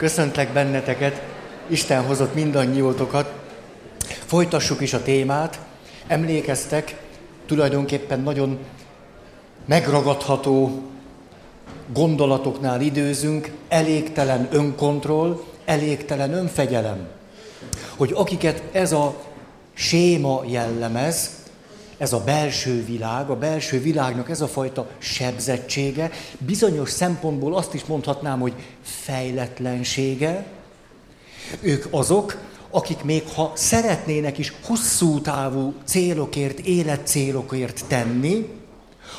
Köszöntlek benneteket, Isten hozott mindannyiótokat. Folytassuk is a témát. Emlékeztek, tulajdonképpen nagyon megragadható gondolatoknál időzünk, elégtelen önkontroll, elégtelen önfegyelem. Hogy akiket ez a séma jellemez, ez a belső világ, a belső világnak ez a fajta sebzettsége, bizonyos szempontból azt is mondhatnám, hogy fejletlensége, ők azok, akik még ha szeretnének is hosszú távú célokért, életcélokért tenni,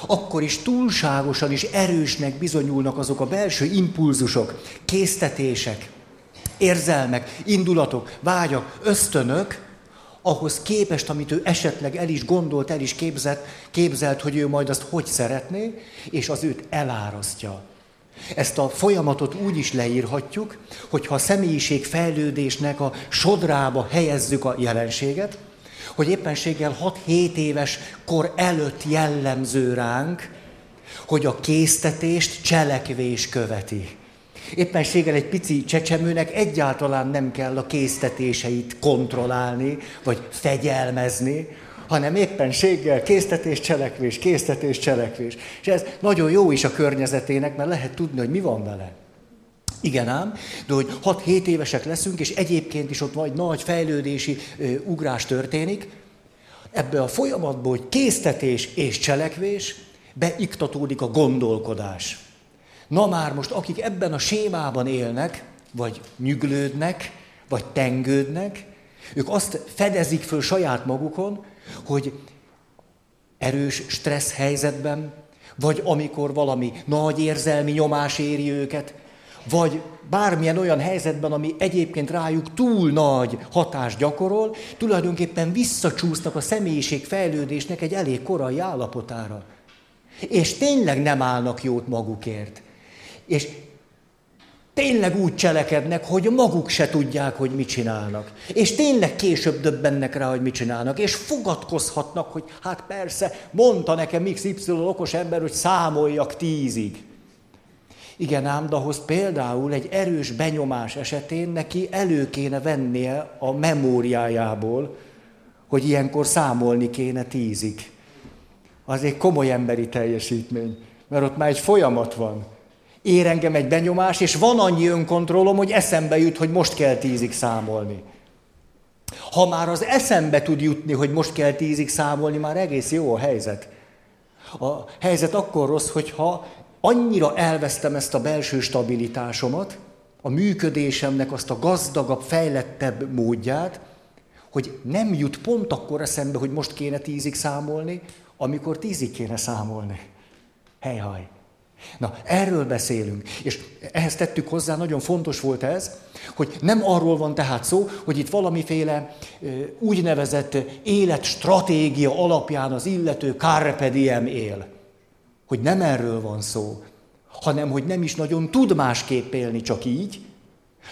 akkor is túlságosan is erősnek bizonyulnak azok a belső impulzusok, késztetések, érzelmek, indulatok, vágyak, ösztönök, ahhoz képest, amit ő esetleg el is gondolt, el is képzett, képzelt, hogy ő majd azt hogy szeretné, és az őt elárasztja. Ezt a folyamatot úgy is leírhatjuk, hogyha a személyiség fejlődésnek a sodrába helyezzük a jelenséget, hogy éppenséggel 6-7 éves kor előtt jellemző ránk, hogy a késztetést cselekvés követi. Éppenséggel egy pici csecsemőnek egyáltalán nem kell a késztetéseit kontrollálni, vagy fegyelmezni, hanem éppenséggel késztetés, cselekvés, késztetés, cselekvés. És ez nagyon jó is a környezetének, mert lehet tudni, hogy mi van vele. Igen ám, de hogy 6-7 évesek leszünk, és egyébként is ott vagy nagy fejlődési ö, ugrás történik, ebbe a folyamatból, hogy késztetés és cselekvés, beiktatódik a gondolkodás. Na már most, akik ebben a sémában élnek, vagy nyüglődnek, vagy tengődnek, ők azt fedezik föl saját magukon, hogy erős stressz helyzetben, vagy amikor valami nagy érzelmi nyomás éri őket, vagy bármilyen olyan helyzetben, ami egyébként rájuk túl nagy hatást gyakorol, tulajdonképpen visszacsúsznak a személyiség fejlődésnek egy elég korai állapotára. És tényleg nem állnak jót magukért. És tényleg úgy cselekednek, hogy maguk se tudják, hogy mit csinálnak. És tényleg később döbbennek rá, hogy mit csinálnak. És fogadkozhatnak, hogy hát persze, mondta nekem XY okos ember, hogy számoljak tízig. Igen ám, de ahhoz például egy erős benyomás esetén neki elő kéne vennie a memóriájából, hogy ilyenkor számolni kéne tízig. Az egy komoly emberi teljesítmény, mert ott már egy folyamat van. Ér engem egy benyomás, és van annyi önkontrollom, hogy eszembe jut, hogy most kell tízig számolni. Ha már az eszembe tud jutni, hogy most kell tízig számolni, már egész jó a helyzet. A helyzet akkor rossz, hogyha annyira elvesztem ezt a belső stabilitásomat, a működésemnek azt a gazdagabb, fejlettebb módját, hogy nem jut pont akkor eszembe, hogy most kéne tízig számolni, amikor tízig kéne számolni. Helyhaj. Na, erről beszélünk. És ehhez tettük hozzá, nagyon fontos volt ez, hogy nem arról van tehát szó, hogy itt valamiféle úgynevezett életstratégia alapján az illető carpe diem él. Hogy nem erről van szó, hanem hogy nem is nagyon tud másképp élni, csak így,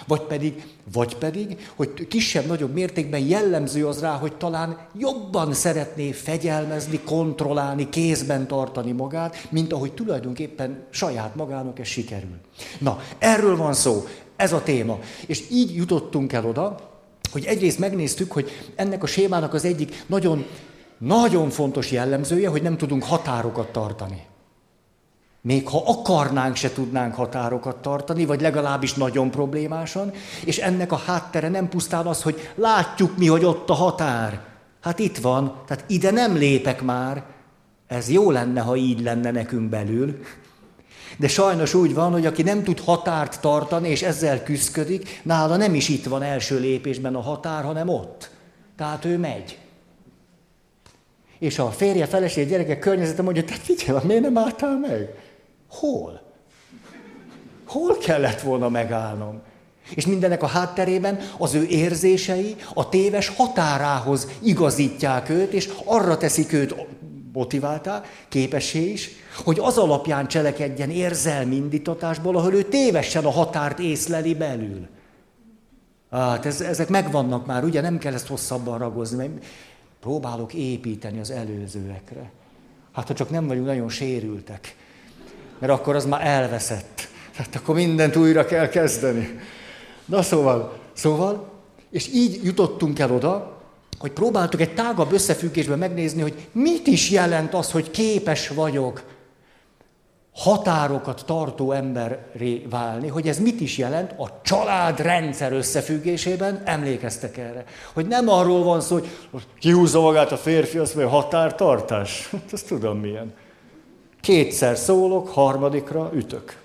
vagy pedig, vagy pedig, hogy kisebb-nagyobb mértékben jellemző az rá, hogy talán jobban szeretné fegyelmezni, kontrollálni, kézben tartani magát, mint ahogy tulajdonképpen saját magának ez sikerül. Na, erről van szó, ez a téma. És így jutottunk el oda, hogy egyrészt megnéztük, hogy ennek a sémának az egyik nagyon, nagyon fontos jellemzője, hogy nem tudunk határokat tartani. Még ha akarnánk, se tudnánk határokat tartani, vagy legalábbis nagyon problémásan, és ennek a háttere nem pusztán az, hogy látjuk mi, hogy ott a határ. Hát itt van, tehát ide nem lépek már. Ez jó lenne, ha így lenne nekünk belül. De sajnos úgy van, hogy aki nem tud határt tartani, és ezzel küzdik, nála nem is itt van első lépésben a határ, hanem ott. Tehát ő megy. És a férje, feleség, gyerekek környezete mondja, tehát figyelj, miért nem álltál meg? Hol? Hol kellett volna megállnom? És mindennek a hátterében az ő érzései a téves határához igazítják őt, és arra teszik őt motiváltá, képessé is, hogy az alapján cselekedjen érzelmi indítatásból, ahol ő tévesen a határt észleli belül. Hát ez, ezek megvannak már, ugye nem kell ezt hosszabban ragozni, mert próbálok építeni az előzőekre. Hát ha csak nem vagyunk nagyon sérültek mert akkor az már elveszett. Tehát akkor mindent újra kell kezdeni. Na szóval, szóval, és így jutottunk el oda, hogy próbáltuk egy tágabb összefüggésben megnézni, hogy mit is jelent az, hogy képes vagyok határokat tartó emberré válni, hogy ez mit is jelent a család rendszer összefüggésében, emlékeztek erre. Hogy nem arról van szó, hogy kihúzza magát a férfi, azt mondja, határtartás. Hát azt tudom milyen. Kétszer szólok, harmadikra ütök.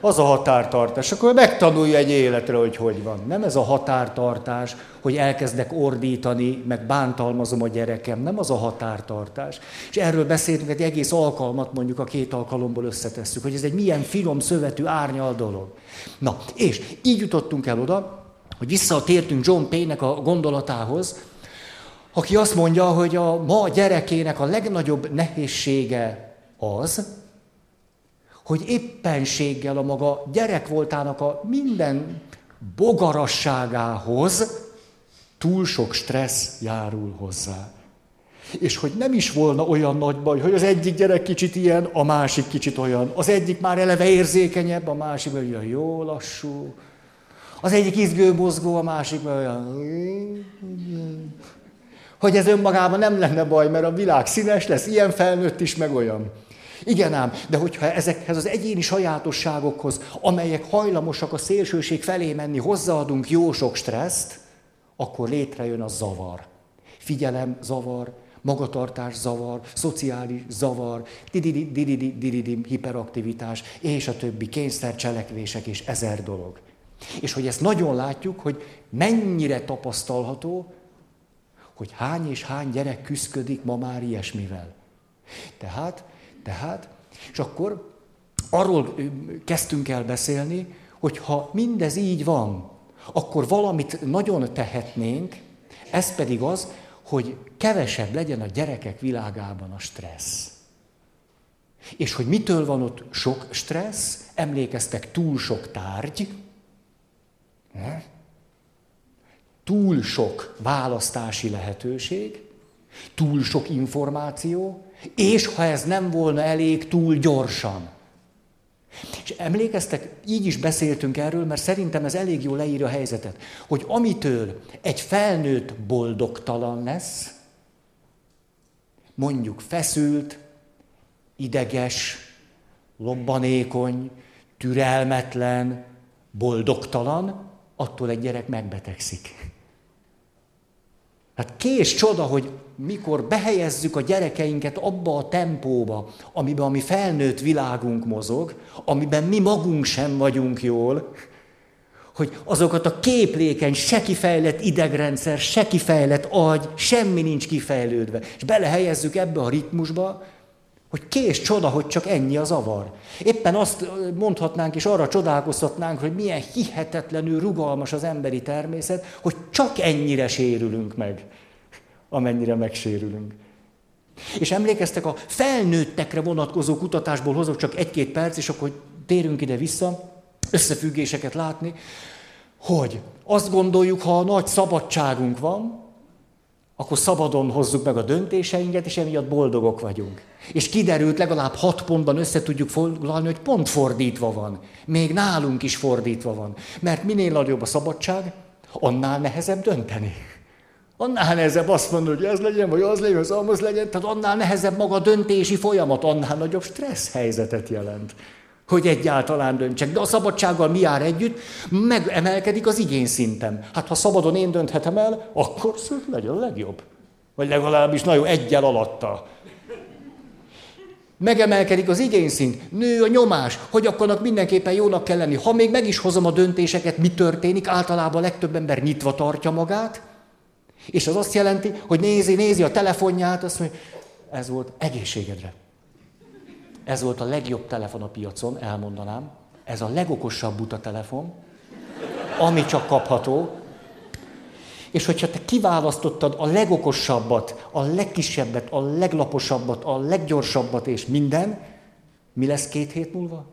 Az a határtartás. Akkor megtanulja egy életre, hogy hogy van. Nem ez a határtartás, hogy elkezdek ordítani, meg bántalmazom a gyerekem. Nem az a határtartás. És erről beszéltünk egy egész alkalmat, mondjuk a két alkalomból összetesszük, hogy ez egy milyen finom szövetű árnyal dolog. Na, és így jutottunk el oda, hogy visszatértünk John Payne-nek a gondolatához, aki azt mondja, hogy a ma gyerekének a legnagyobb nehézsége az, hogy éppenséggel a maga gyerekvoltának a minden bogarasságához túl sok stressz járul hozzá. És hogy nem is volna olyan nagy baj, hogy az egyik gyerek kicsit ilyen, a másik kicsit olyan. Az egyik már eleve érzékenyebb, a másik olyan jó lassú. Az egyik izgőmozgó, a másik olyan... Hogy ez önmagában nem lenne baj, mert a világ színes lesz, ilyen felnőtt is, meg olyan. Igen ám, de hogyha ezekhez az egyéni sajátosságokhoz, amelyek hajlamosak a szélsőség felé menni, hozzáadunk jó sok stresszt, akkor létrejön a zavar. Figyelem zavar, magatartás zavar, szociális zavar, dididi, hiperaktivitás, és a többi kényszercselekvések és ezer dolog. És hogy ezt nagyon látjuk, hogy mennyire tapasztalható, hogy hány és hány gyerek küzdik ma már ilyesmivel. Tehát tehát, és akkor arról kezdtünk el beszélni, hogy ha mindez így van, akkor valamit nagyon tehetnénk, ez pedig az, hogy kevesebb legyen a gyerekek világában a stressz. És hogy mitől van ott sok stressz, emlékeztek, túl sok tárgy, túl sok választási lehetőség, túl sok információ, és ha ez nem volna elég, túl gyorsan. És emlékeztek, így is beszéltünk erről, mert szerintem ez elég jól leírja a helyzetet, hogy amitől egy felnőtt boldogtalan lesz, mondjuk feszült, ideges, lobbanékony, türelmetlen, boldogtalan, attól egy gyerek megbetegszik. Hát kés csoda, hogy mikor behelyezzük a gyerekeinket abba a tempóba, amiben a mi felnőtt világunk mozog, amiben mi magunk sem vagyunk jól, hogy azokat a képlékeny, se kifejlett idegrendszer, se kifejlett agy, semmi nincs kifejlődve, és belehelyezzük ebbe a ritmusba, hogy kés csoda, hogy csak ennyi a zavar. Éppen azt mondhatnánk, és arra csodálkozhatnánk, hogy milyen hihetetlenül rugalmas az emberi természet, hogy csak ennyire sérülünk meg, amennyire megsérülünk. És emlékeztek, a felnőttekre vonatkozó kutatásból hozok csak egy-két perc, és akkor térünk ide vissza, összefüggéseket látni, hogy azt gondoljuk, ha a nagy szabadságunk van, akkor szabadon hozzuk meg a döntéseinket, és emiatt boldogok vagyunk. És kiderült, legalább hat pontban össze tudjuk foglalni, hogy pont fordítva van. Még nálunk is fordítva van. Mert minél nagyobb a szabadság, annál nehezebb dönteni. Annál nehezebb azt mondani, hogy ez legyen, vagy az legyen, az az legyen, tehát annál nehezebb maga a döntési folyamat, annál nagyobb stressz helyzetet jelent hogy egyáltalán döntsek. De a szabadsággal mi jár együtt? Megemelkedik az igényszintem. Hát ha szabadon én dönthetem el, akkor legyen legjobb. Vagy legalábbis nagyon egyel alatta. Megemelkedik az igényszint, nő a nyomás, hogy akarnak mindenképpen jónak kell lenni. Ha még meg is hozom a döntéseket, mi történik? Általában a legtöbb ember nyitva tartja magát, és az azt jelenti, hogy nézi, nézi a telefonját, azt mondja, ez volt egészségedre. Ez volt a legjobb telefon a piacon, elmondanám. Ez a legokosabb buta telefon, ami csak kapható. És hogyha te kiválasztottad a legokosabbat, a legkisebbet, a leglaposabbat, a leggyorsabbat és minden, mi lesz két hét múlva?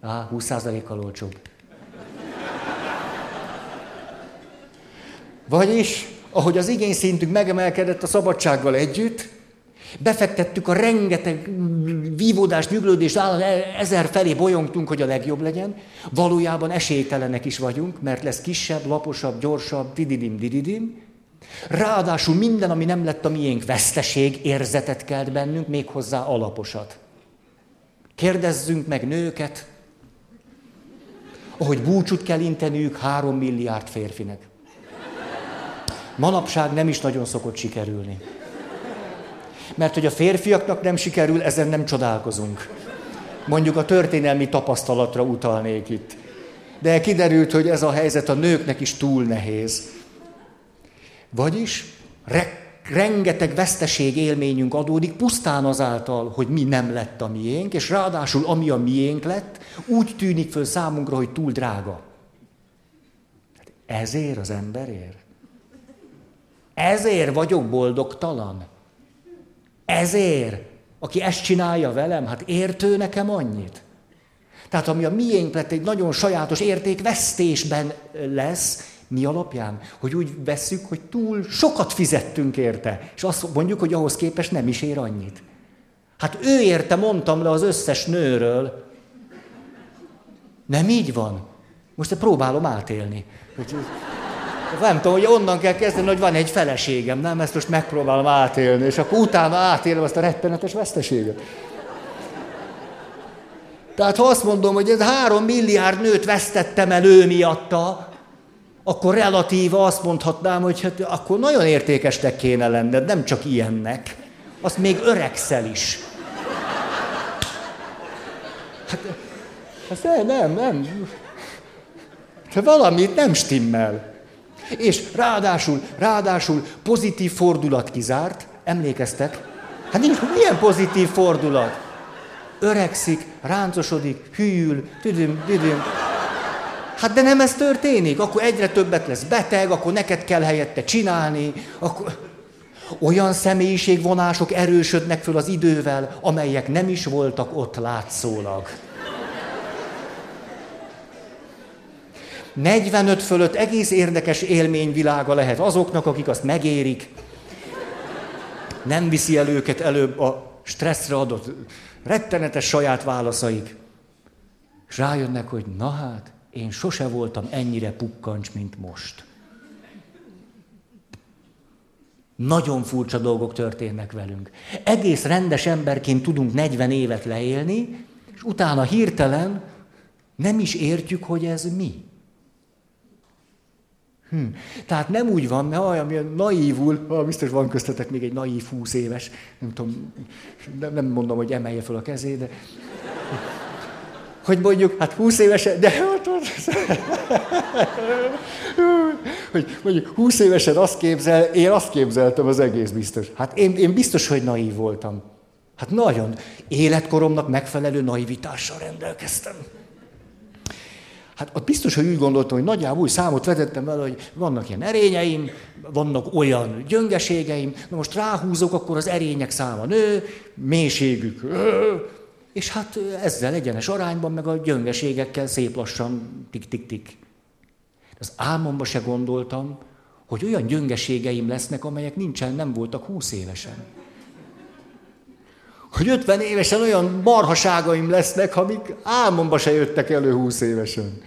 Á, 20%-kal olcsóbb. Vagyis, ahogy az igényszintünk megemelkedett a szabadsággal együtt, Befektettük a rengeteg vívódást, nyuglódást, ezer felé bolyongtunk, hogy a legjobb legyen. Valójában esélytelenek is vagyunk, mert lesz kisebb, laposabb, gyorsabb, dididim, dididim. Ráadásul minden, ami nem lett a miénk, veszteség, érzetet kelt bennünk, méghozzá alaposat. Kérdezzünk meg nőket, ahogy búcsút kell inteniük három milliárd férfinek. Manapság nem is nagyon szokott sikerülni. Mert hogy a férfiaknak nem sikerül, ezen nem csodálkozunk. Mondjuk a történelmi tapasztalatra utalnék itt. De kiderült, hogy ez a helyzet a nőknek is túl nehéz. Vagyis re- rengeteg veszteség élményünk adódik pusztán azáltal, hogy mi nem lett a miénk, és ráadásul ami a miénk lett, úgy tűnik föl számunkra, hogy túl drága. Hát ezért az emberért? Ezért vagyok boldogtalan? Ezért? Aki ezt csinálja velem, hát értő nekem annyit? Tehát ami a miénk lett egy nagyon sajátos értékvesztésben lesz, mi alapján? Hogy úgy vesszük, hogy túl sokat fizettünk érte, és azt mondjuk, hogy ahhoz képest nem is ér annyit. Hát ő érte mondtam le az összes nőről. Nem így van. Most próbálom átélni. Nem tudom, hogy onnan kell kezdeni, hogy van egy feleségem, nem? Ezt most megpróbálom átélni, és akkor utána átélem azt a rettenetes veszteséget. Tehát ha azt mondom, hogy ez három milliárd nőt vesztettem el ő miatta, akkor relatíva azt mondhatnám, hogy hát akkor nagyon értékesnek kéne lenned, nem csak ilyennek. Azt még öregszel is. Hát, hát nem, nem, nem. Te valamit nem stimmel. És ráadásul, ráadásul pozitív fordulat kizárt, emlékeztek? Hát nincs, milyen pozitív fordulat? Öregszik, ráncosodik, hűl, tüdüm, tüdüm. Hát de nem ez történik, akkor egyre többet lesz beteg, akkor neked kell helyette csinálni, akkor olyan személyiségvonások erősödnek föl az idővel, amelyek nem is voltak ott látszólag. 45 fölött egész érdekes élményvilága lehet azoknak, akik azt megérik. Nem viszi el őket előbb a stresszre adott rettenetes saját válaszaik. És rájönnek, hogy na hát, én sose voltam ennyire pukkancs, mint most. Nagyon furcsa dolgok történnek velünk. Egész rendes emberként tudunk 40 évet leélni, és utána hirtelen nem is értjük, hogy ez mi. Hm. Tehát nem úgy van, mert olyan milyen naívul, ah, biztos van köztetek még egy naív húsz éves, nem tudom, nem, nem mondom, hogy emelje fel a kezét, de hogy mondjuk, hát 20 évesen, de ott, hogy mondjuk 20 évesen azt képzel, én azt képzeltem az egész biztos. Hát én, én biztos, hogy naív voltam. Hát nagyon. Életkoromnak megfelelő naivitással rendelkeztem. Hát ott biztos, hogy úgy gondoltam, hogy nagyjából úgy számot vetettem vele, hogy vannak ilyen erényeim, vannak olyan gyöngeségeim, na most ráhúzok, akkor az erények száma nő, mélységük és hát ezzel egyenes arányban, meg a gyöngeségekkel szép lassan tik-tik-tik. Az álmomba se gondoltam, hogy olyan gyöngeségeim lesznek, amelyek nincsen, nem voltak húsz évesen. Hogy ötven évesen olyan marhaságaim lesznek, amik álmomba se jöttek elő húsz évesen.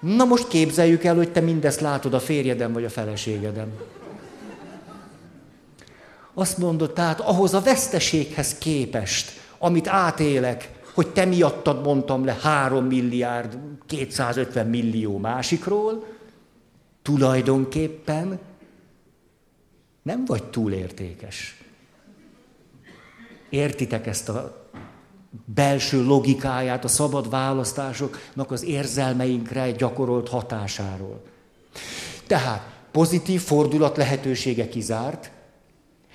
Na most képzeljük el, hogy te mindezt látod a férjedem vagy a feleségedem. Azt mondod, tehát ahhoz a veszteséghez képest, amit átélek, hogy te miattad mondtam le 3 milliárd 250 millió másikról, tulajdonképpen nem vagy túl értékes. Értitek ezt a belső logikáját, a szabad választásoknak az érzelmeinkre gyakorolt hatásáról. Tehát pozitív fordulat lehetősége kizárt,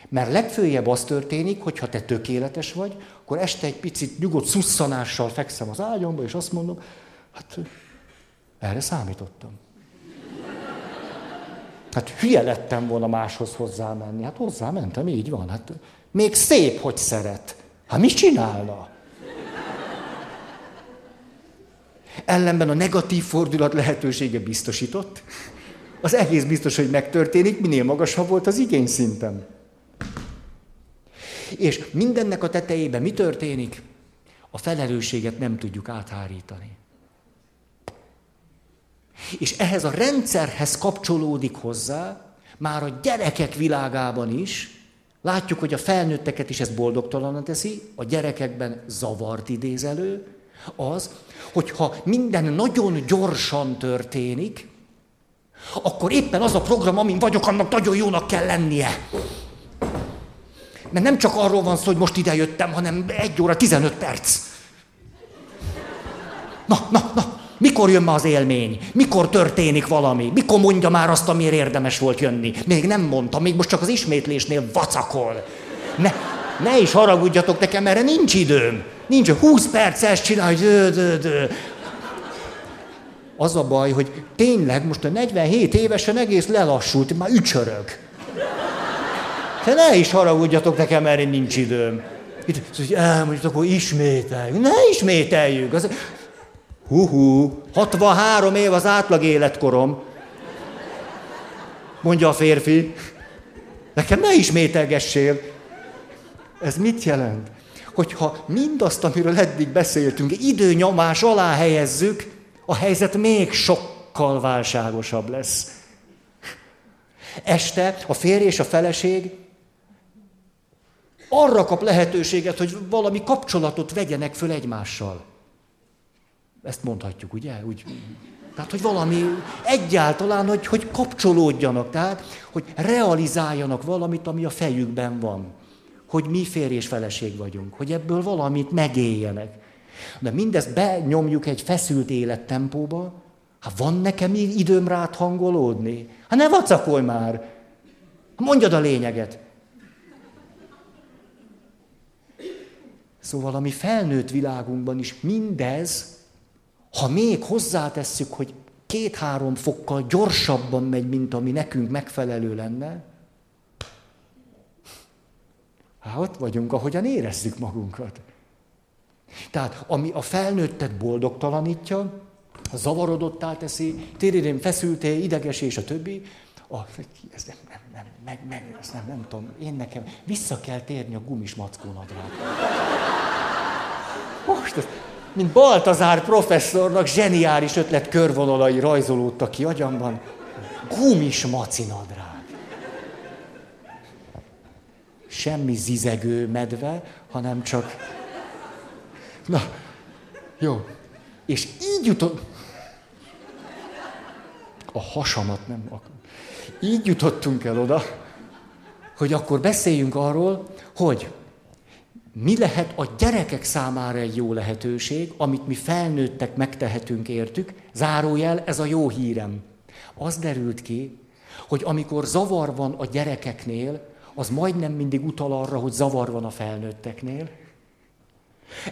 mert legfőjebb az történik, hogy ha te tökéletes vagy, akkor este egy picit nyugodt szusszanással fekszem az ágyomba, és azt mondom, hát erre számítottam. Hát hülye lettem volna máshoz hozzámenni. Hát hozzámentem, így van. Hát még szép, hogy szeret. Hát mit csinálna? Ellenben a negatív fordulat lehetősége biztosított, Az egész biztos, hogy megtörténik, minél magasabb volt az igény szintem. És mindennek a tetejében mi történik? A felelősséget nem tudjuk áthárítani. És ehhez a rendszerhez kapcsolódik hozzá, már a gyerekek világában is, látjuk, hogy a felnőtteket is ez boldogtalan teszi, a gyerekekben zavart idéz elő, az, hogyha minden nagyon gyorsan történik, akkor éppen az a program, amin vagyok, annak nagyon jónak kell lennie. Mert nem csak arról van szó, hogy most ide jöttem, hanem egy óra 15 perc. Na, na, na, mikor jön ma az élmény? Mikor történik valami? Mikor mondja már azt, amiért érdemes volt jönni? Még nem mondta, még most csak az ismétlésnél vacakol. Ne, ne is haragudjatok nekem, erre nincs időm. Nincs, 20 perc ezt csinálj, dö, dö, dö. Az a baj, hogy tényleg most a 47 évesen egész lelassult, már ücsörög. Te ne is haragudjatok nekem, erre nincs időm. Itt, hogy elmondjuk, akkor ismételjük. Ne ismételjük. Az, hú, hú, 63 év az átlag életkorom. Mondja a férfi. Nekem ne ismételgessél. Ez mit jelent? Hogyha mindazt, amiről eddig beszéltünk, időnyomás alá helyezzük, a helyzet még sokkal válságosabb lesz. Este a férj és a feleség arra kap lehetőséget, hogy valami kapcsolatot vegyenek föl egymással. Ezt mondhatjuk, ugye? Úgy, tehát, hogy valami egyáltalán, hogy, hogy kapcsolódjanak, tehát, hogy realizáljanak valamit, ami a fejükben van. Hogy mi férj és feleség vagyunk, hogy ebből valamit megéljenek. De mindezt benyomjuk egy feszült élettempóba, hát van nekem időm rád hangolódni? Hát ne vacakolj már! Mondjad a lényeget. Szóval a mi felnőtt világunkban is mindez, ha még hozzátesszük, hogy két-három fokkal gyorsabban megy, mint ami nekünk megfelelő lenne, hát ott vagyunk, ahogyan érezzük magunkat. Tehát ami a felnőttet boldogtalanítja, zavarodottá teszi, téridén feszülté, ideges és a többi, a, ez nem, nem, nem, meg, meg, ezt nem, nem tudom, én nekem vissza kell térni a gumis mackónadrágra. Most, ez, mint Baltazár professzornak zseniális ötlet körvonalai rajzolódtak ki agyamban. Gumis macinadrág. Semmi zizegő medve, hanem csak Na, jó. És így jutott... A hasamat nem akar. Így jutottunk el oda, hogy akkor beszéljünk arról, hogy mi lehet a gyerekek számára egy jó lehetőség, amit mi felnőttek megtehetünk értük. Zárójel, ez a jó hírem. Az derült ki, hogy amikor zavar van a gyerekeknél, az majdnem mindig utal arra, hogy zavar van a felnőtteknél.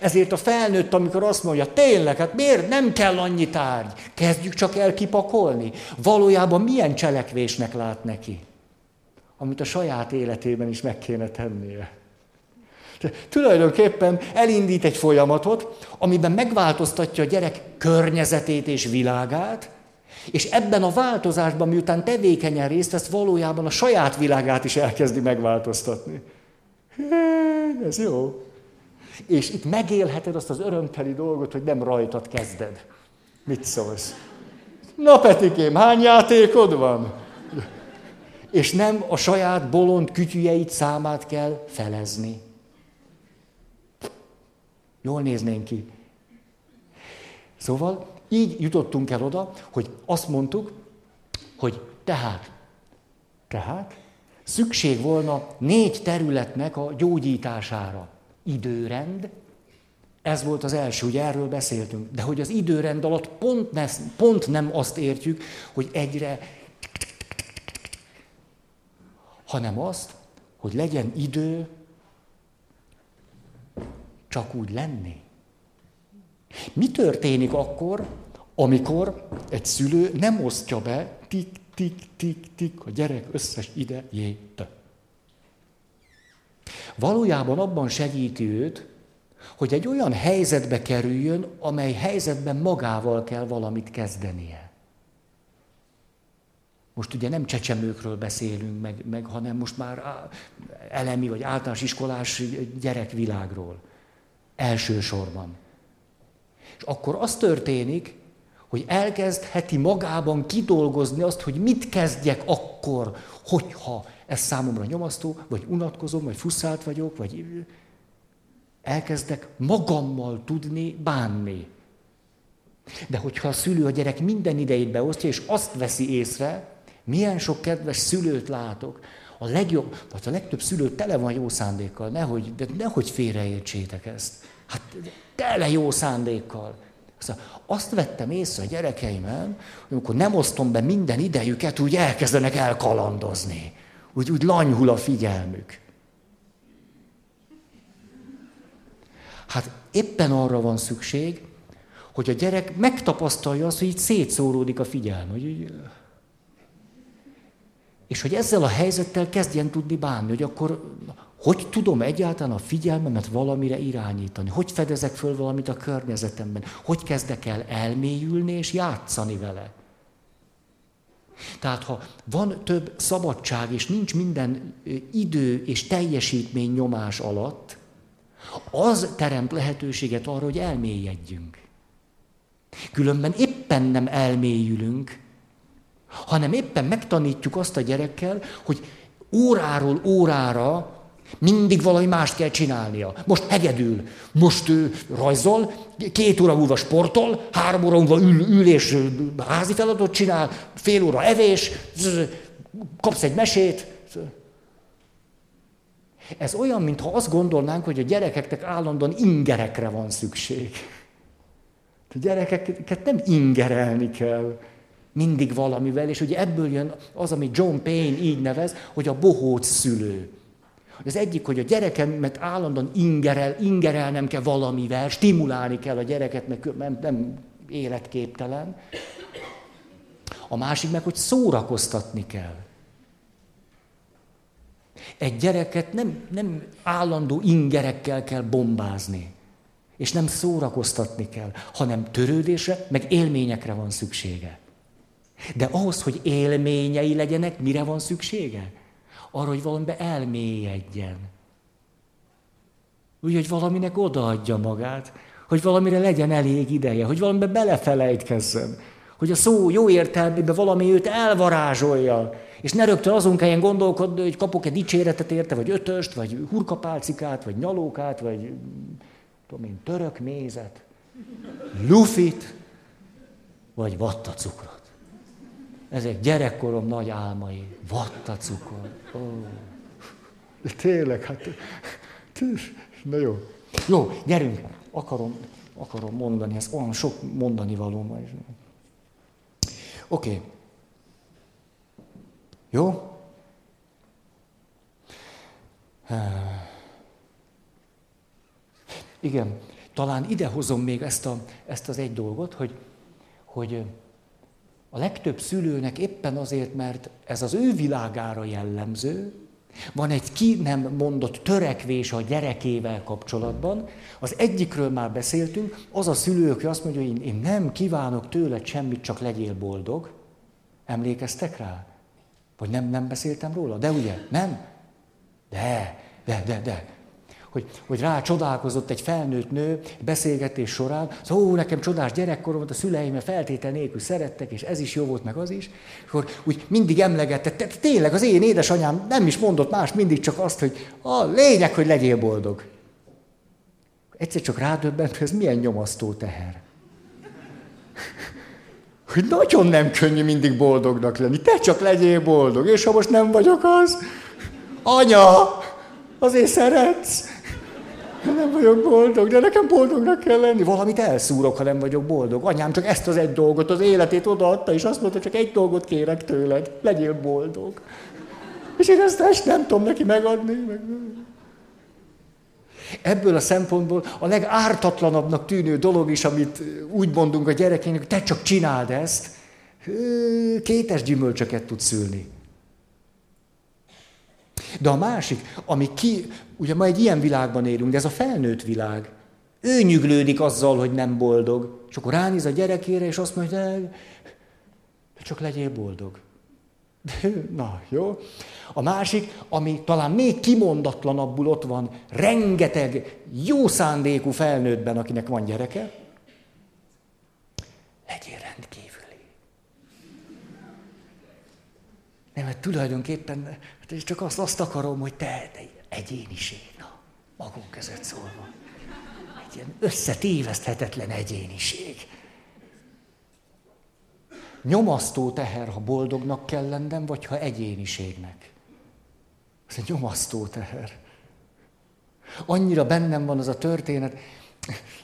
Ezért a felnőtt, amikor azt mondja, tényleg, hát miért nem kell annyi tárgy? Kezdjük csak el kipakolni. Valójában milyen cselekvésnek lát neki? Amit a saját életében is meg kéne tennie. Tulajdonképpen elindít egy folyamatot, amiben megváltoztatja a gyerek környezetét és világát, és ebben a változásban, miután tevékenyen részt vesz, valójában a saját világát is elkezdi megváltoztatni. Ez jó. És itt megélheted azt az örömteli dolgot, hogy nem rajtad kezded. Mit szólsz? Na Petikém, hány játékod van? És nem a saját bolond kütyüjeid számát kell felezni. Jól néznénk ki. Szóval így jutottunk el oda, hogy azt mondtuk, hogy tehát, tehát szükség volna négy területnek a gyógyítására időrend, ez volt az első, ugye erről beszéltünk. De hogy az időrend alatt pont, ne, pont nem azt értjük, hogy egyre, hanem azt, hogy legyen idő csak úgy lenni. Mi történik akkor, amikor egy szülő nem osztja be tik, tik, tik, tik a gyerek összes idejét? Valójában abban segíti őt, hogy egy olyan helyzetbe kerüljön, amely helyzetben magával kell valamit kezdenie. Most ugye nem csecsemőkről beszélünk, meg, meg, hanem most már elemi vagy általános iskolás gyerekvilágról. Elsősorban. És akkor az történik, hogy elkezdheti magában kidolgozni azt, hogy mit kezdjek akkor, hogyha ez számomra nyomasztó, vagy unatkozom, vagy fuszált vagyok, vagy elkezdek magammal tudni bánni. De hogyha a szülő a gyerek minden idejét beosztja, és azt veszi észre, milyen sok kedves szülőt látok, a legjobb, vagy a legtöbb szülő tele van jó szándékkal, nehogy, de nehogy félreértsétek ezt. Hát tele jó szándékkal. Azt vettem észre a gyerekeimen, hogy amikor nem osztom be minden idejüket, úgy elkezdenek elkalandozni. Úgy, úgy lanyhul a figyelmük. Hát éppen arra van szükség, hogy a gyerek megtapasztalja azt, hogy így szétszóródik a figyelme. Hogy és hogy ezzel a helyzettel kezdjen tudni bánni, hogy akkor hogy tudom egyáltalán a figyelmemet valamire irányítani? Hogy fedezek föl valamit a környezetemben? Hogy kezdek el elmélyülni és játszani vele? Tehát ha van több szabadság, és nincs minden idő és teljesítmény nyomás alatt, az teremt lehetőséget arra, hogy elmélyedjünk. Különben éppen nem elmélyülünk, hanem éppen megtanítjuk azt a gyerekkel, hogy óráról órára mindig valami mást kell csinálnia. Most hegedül, most ő rajzol, két óra múlva sportol, három óra múlva ül, ül és házi feladatot csinál, fél óra evés, kapsz egy mesét. Ez olyan, mintha azt gondolnánk, hogy a gyerekeknek állandóan ingerekre van szükség. A gyerekeket nem ingerelni kell mindig valamivel, és ugye ebből jön az, amit John Payne így nevez, hogy a bohóc szülő. Az egyik, hogy a gyerekemet állandóan ingerel, ingerelnem kell valamivel, stimulálni kell a gyereket, mert nem, nem életképtelen. A másik meg, hogy szórakoztatni kell. Egy gyereket nem, nem állandó ingerekkel kell bombázni, és nem szórakoztatni kell, hanem törődésre, meg élményekre van szüksége. De ahhoz, hogy élményei legyenek, mire van szüksége? Arra, hogy valamibe elmélyedjen. Úgy, hogy valaminek odaadja magát, hogy valamire legyen elég ideje, hogy valamibe belefelejtkezzen, hogy a szó jó értelmében valami őt elvarázsolja, és ne rögtön azon kelljen gondolkodni, hogy kapok-e dicséretet érte, vagy ötöst, vagy hurkapálcikát, vagy nyalókát, vagy tudom én, török mézet, lufit, vagy vattacukrot. Ezek gyerekkorom nagy álmai. Vatta cukor. Ó. De tényleg, hát... Na jó. Jó, gyerünk. Akarom, akarom mondani, ez olyan sok mondani való ma is. Oké. Okay. Jó? Igen, talán idehozom még ezt, a, ezt az egy dolgot, hogy, hogy a legtöbb szülőnek éppen azért, mert ez az ő világára jellemző, van egy ki nem mondott törekvés a gyerekével kapcsolatban. Az egyikről már beszéltünk, az a szülő, aki azt mondja, hogy én, nem kívánok tőled semmit, csak legyél boldog. Emlékeztek rá? Vagy nem, nem beszéltem róla? De ugye? Nem? De, de, de, de hogy, hogy rá csodálkozott egy felnőtt nő beszélgetés során, szóval ó, nekem csodás gyerekkorom volt, a szüleim feltétel nélkül szerettek, és ez is jó volt, meg az is. Akkor úgy mindig emlegette, te, tényleg az én édesanyám nem is mondott más, mindig csak azt, hogy a lényeg, hogy legyél boldog. Egyszer csak rádöbbent, hogy ez milyen nyomasztó teher. Hogy nagyon nem könnyű mindig boldognak lenni. Te csak legyél boldog, és ha most nem vagyok az, anya, azért szeretsz. Nem vagyok boldog, de nekem boldognak kell lenni. Valamit elszúrok, ha nem vagyok boldog. Anyám csak ezt az egy dolgot, az életét odaadta, és azt mondta, csak egy dolgot kérek tőled, legyél boldog. És én ezt, ezt nem tudom neki megadni. Meg... Ebből a szempontból a legártatlanabbnak tűnő dolog is, amit úgy mondunk a gyerekének, te csak csináld ezt, kétes gyümölcsöket tud szülni. De a másik, ami ki, ugye ma egy ilyen világban élünk, de ez a felnőtt világ. Ő nyüglődik azzal, hogy nem boldog. És akkor ránéz a gyerekére, és azt mondja, de csak legyél boldog. Na, jó. A másik, ami talán még kimondatlanabbul ott van, rengeteg jó szándékú felnőttben, akinek van gyereke, legyél rendkívüli. Nem, mert tulajdonképpen hát csak azt, azt akarom, hogy te, te egyéniség, na, magunk között szólva. Egy ilyen összetéveszthetetlen egyéniség. Nyomasztó teher, ha boldognak kell lennem, vagy ha egyéniségnek. Ez egy nyomasztó teher. Annyira bennem van az a történet,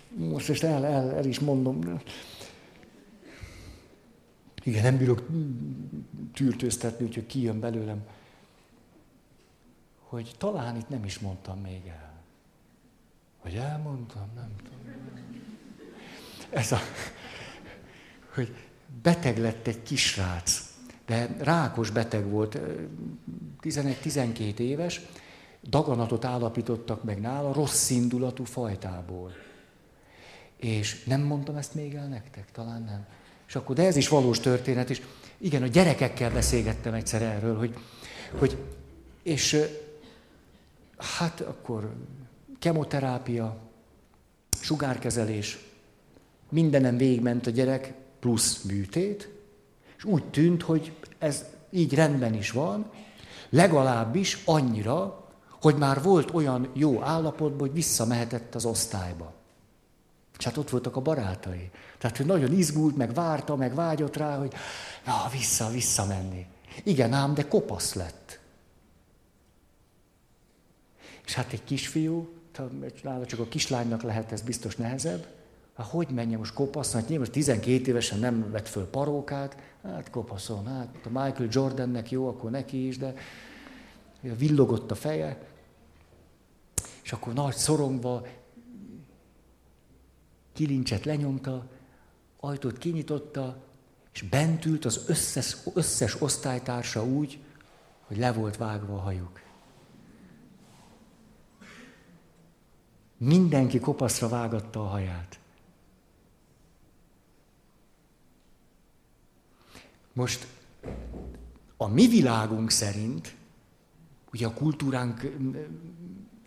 most ezt el, el, el is mondom. Igen, nem bírok tűrtőztetni, úgyhogy kijön belőlem, hogy talán itt nem is mondtam még el. Vagy elmondtam, nem tudom. Ez a, hogy beteg lett egy kisrác, de rákos beteg volt, 11-12 éves, daganatot állapítottak meg nála rossz indulatú fajtából. És nem mondtam ezt még el nektek? Talán nem. És akkor, de ez is valós történet, és igen, a gyerekekkel beszélgettem egyszer erről, hogy, hogy és hát akkor kemoterápia, sugárkezelés, mindenem végigment a gyerek, plusz műtét, és úgy tűnt, hogy ez így rendben is van, legalábbis annyira, hogy már volt olyan jó állapotban, hogy visszamehetett az osztályba. És hát ott voltak a barátai. Tehát, hogy nagyon izgult, meg várta, meg vágyott rá, hogy na, vissza, visszamenni. Igen ám, de kopasz lett. És hát egy kisfiú, nála csak a kislánynak lehet ez biztos nehezebb, Hát hogy menjen most kopaszon? Hát nyilván 12 évesen nem vett föl parókát, hát kopaszon, hát a Michael Jordannek jó, akkor neki is, de villogott a feje, és akkor nagy szorongva kilincset lenyomta, ajtót kinyitotta, és bent ült az összes, összes osztálytársa úgy, hogy le volt vágva a hajuk. Mindenki kopaszra vágatta a haját. Most a mi világunk szerint, ugye a kultúránk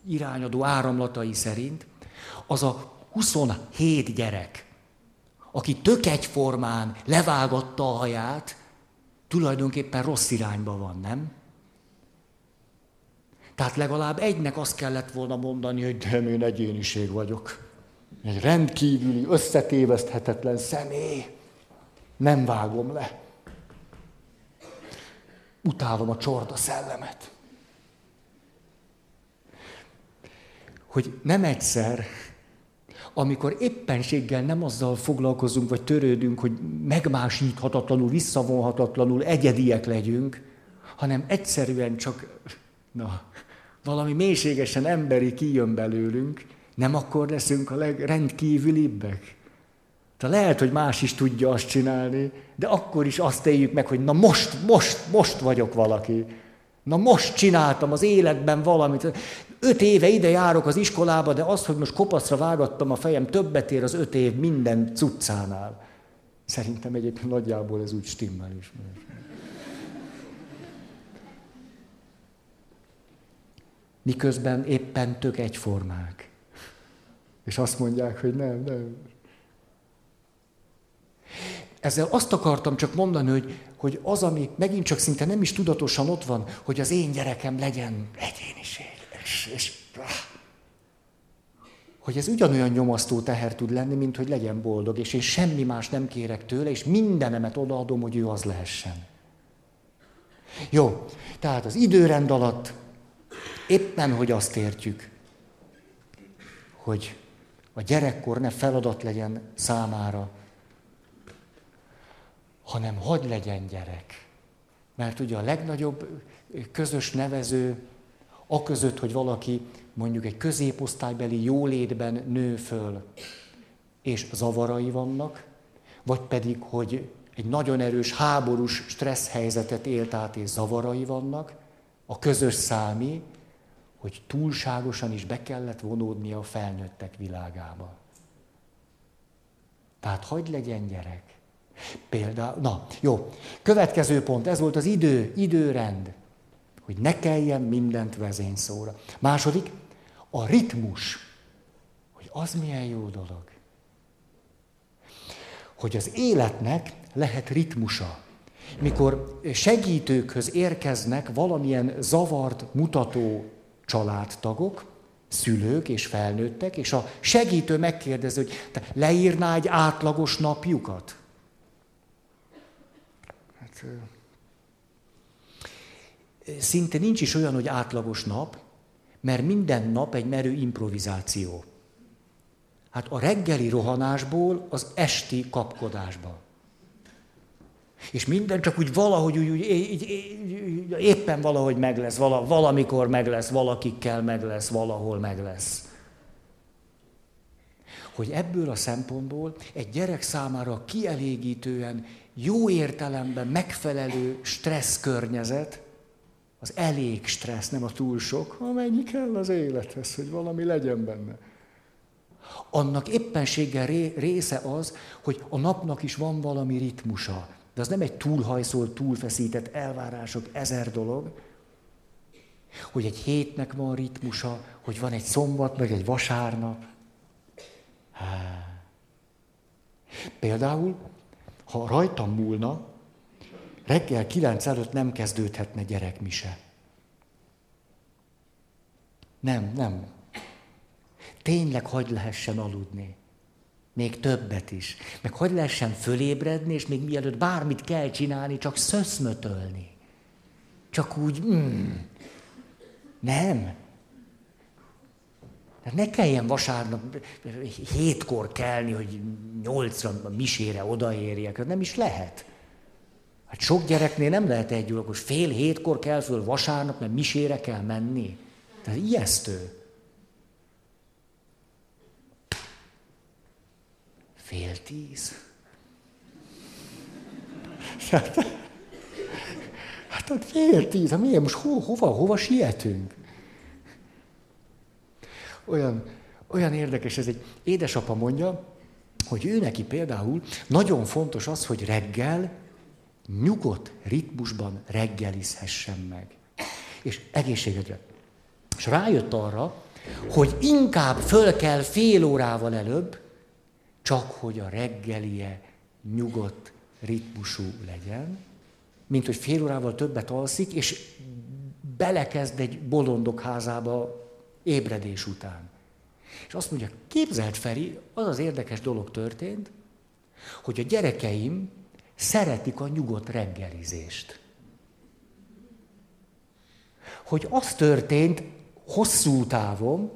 irányadó áramlatai szerint, az a 27 gyerek, aki tök egyformán levágatta a haját, tulajdonképpen rossz irányba van, nem? Tehát legalább egynek azt kellett volna mondani, hogy de én egyéniség vagyok. Egy rendkívüli, összetéveszthetetlen személy. Nem vágom le. Utálom a csorda szellemet. Hogy nem egyszer, amikor éppenséggel nem azzal foglalkozunk, vagy törődünk, hogy megmásíthatatlanul, visszavonhatatlanul egyediek legyünk, hanem egyszerűen csak, na, valami mélységesen emberi kijön belőlünk, nem akkor leszünk a legrendkívülibbek. Tehát lehet, hogy más is tudja azt csinálni, de akkor is azt éljük meg, hogy na most, most, most vagyok valaki. Na most csináltam az életben valamit. Öt éve ide járok az iskolába, de az, hogy most kopaszra vágattam a fejem, többet ér az öt év minden cuccánál. Szerintem egyébként nagyjából ez úgy stimmel is. Miközben éppen tök egyformák. És azt mondják, hogy nem, nem, ezzel azt akartam csak mondani, hogy, hogy az, ami megint csak szinte nem is tudatosan ott van, hogy az én gyerekem legyen egyéniség. És, és, hogy ez ugyanolyan nyomasztó teher tud lenni, mint hogy legyen boldog, és én semmi más nem kérek tőle, és mindenemet odaadom, hogy ő az lehessen. Jó, tehát az időrend alatt éppen, hogy azt értjük, hogy a gyerekkor ne feladat legyen számára, hanem hagy legyen gyerek. Mert ugye a legnagyobb közös nevező, a között, hogy valaki mondjuk egy középosztálybeli jólétben nő föl, és zavarai vannak, vagy pedig, hogy egy nagyon erős háborús stressz helyzetet élt át, és zavarai vannak, a közös számi, hogy túlságosan is be kellett vonódnia a felnőttek világába. Tehát hagyd legyen gyerek. Például, na, jó. Következő pont, ez volt az idő, időrend. Hogy ne kelljen mindent vezényszóra. Második, a ritmus. Hogy az milyen jó dolog. Hogy az életnek lehet ritmusa. Mikor segítőkhöz érkeznek valamilyen zavart mutató családtagok, szülők és felnőttek, és a segítő megkérdezi, hogy te leírná egy átlagos napjukat? Hát, szinte nincs is olyan, hogy átlagos nap, mert minden nap egy merő improvizáció. Hát a reggeli rohanásból az esti kapkodásba. És minden csak úgy valahogy, úgy, úgy, úgy, úgy, éppen valahogy meg lesz, vala, valamikor meg lesz, valakikkel meg lesz, valahol meg lesz. Hogy ebből a szempontból egy gyerek számára kielégítően, jó értelemben megfelelő stressz környezet, az elég stressz, nem a túl sok, amennyi kell az élethez, hogy valami legyen benne. Annak éppenséggel része az, hogy a napnak is van valami ritmusa. De az nem egy túlhajszolt, túlfeszített elvárások, ezer dolog, hogy egy hétnek van ritmusa, hogy van egy szombat, meg egy vasárnap. Há. Például, ha rajtam múlna, reggel kilenc előtt nem kezdődhetne gyerekmise. Nem, nem. Tényleg hagy lehessen aludni. Még többet is. Meg hogy lehessen fölébredni, és még mielőtt bármit kell csinálni, csak szöszmötölni. Csak úgy, mm. Nem. Tehát ne kelljen vasárnap hétkor kelni, hogy nyolcra misére odaérjek. Nem is lehet. Hát sok gyereknél nem lehet egy gyulakos. Fél hétkor kell föl vasárnap, mert misére kell menni. Tehát ijesztő. Fél tíz. Hát, hát fél tíz, hát miért most ho, hova, hova sietünk? Olyan, olyan érdekes, ez egy édesapa mondja, hogy ő neki például nagyon fontos az, hogy reggel nyugodt ritmusban reggelizhessen meg. És egészségedre. És rájött arra, hogy inkább föl kell fél órával előbb, csak hogy a reggelie nyugodt ritmusú legyen, mint hogy fél órával többet alszik, és belekezd egy bolondok házába ébredés után. És azt mondja, képzelt Feri, az az érdekes dolog történt, hogy a gyerekeim szeretik a nyugodt reggelizést. Hogy az történt hosszú távon,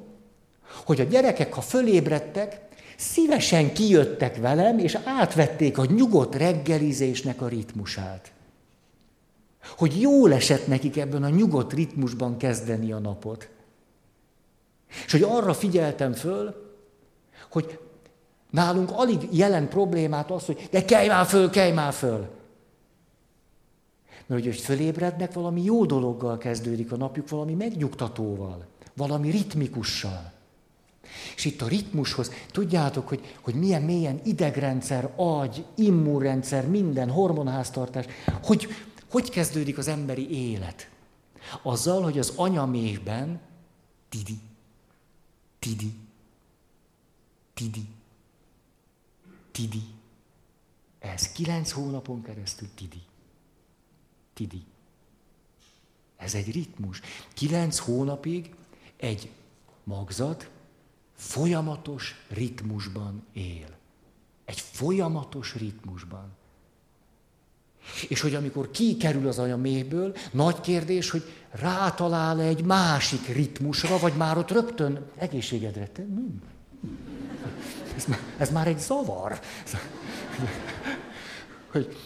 hogy a gyerekek, ha fölébredtek, szívesen kijöttek velem, és átvették a nyugodt reggelizésnek a ritmusát. Hogy jól esett nekik ebben a nyugodt ritmusban kezdeni a napot. És hogy arra figyeltem föl, hogy nálunk alig jelent problémát az, hogy de kelj már föl, kelj már föl. Mert hogy, fölébrednek, valami jó dologgal kezdődik a napjuk, valami megnyugtatóval, valami ritmikussal. És itt a ritmushoz, tudjátok, hogy, hogy milyen mélyen idegrendszer, agy, immunrendszer, minden hormonháztartás, hogy, hogy kezdődik az emberi élet? Azzal, hogy az anyaméhben tidi, tidi, tidi, tidi. Ez kilenc hónapon keresztül tidi. Tidi. Ez egy ritmus. Kilenc hónapig egy magzat folyamatos ritmusban él. Egy folyamatos ritmusban. És hogy amikor kikerül az anya mélyből, nagy kérdés, hogy rátalál egy másik ritmusra, vagy már ott rögtön egészségedre. Te, ez, ez már egy zavar. Hogy,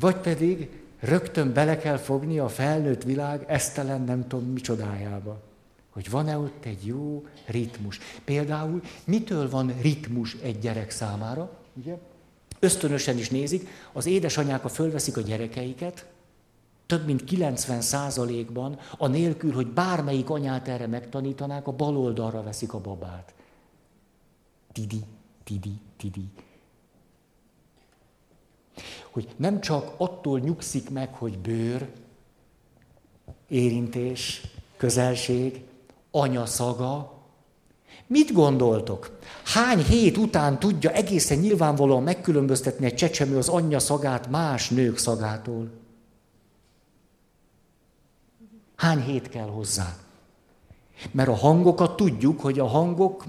vagy pedig rögtön bele kell fogni a felnőtt világ esztelen nem tudom micsodájába hogy van-e ott egy jó ritmus. Például mitől van ritmus egy gyerek számára? Ugye? Ösztönösen is nézik, az édesanyák, a fölveszik a gyerekeiket, több mint 90 százalékban, a nélkül, hogy bármelyik anyát erre megtanítanák, a bal oldalra veszik a babát. Tidi, tidi, tidi. hogy nem csak attól nyugszik meg, hogy bőr, érintés, közelség, anya szaga. Mit gondoltok? Hány hét után tudja egészen nyilvánvalóan megkülönböztetni egy csecsemő az anyja szagát más nők szagától? Hány hét kell hozzá? Mert a hangokat tudjuk, hogy a hangok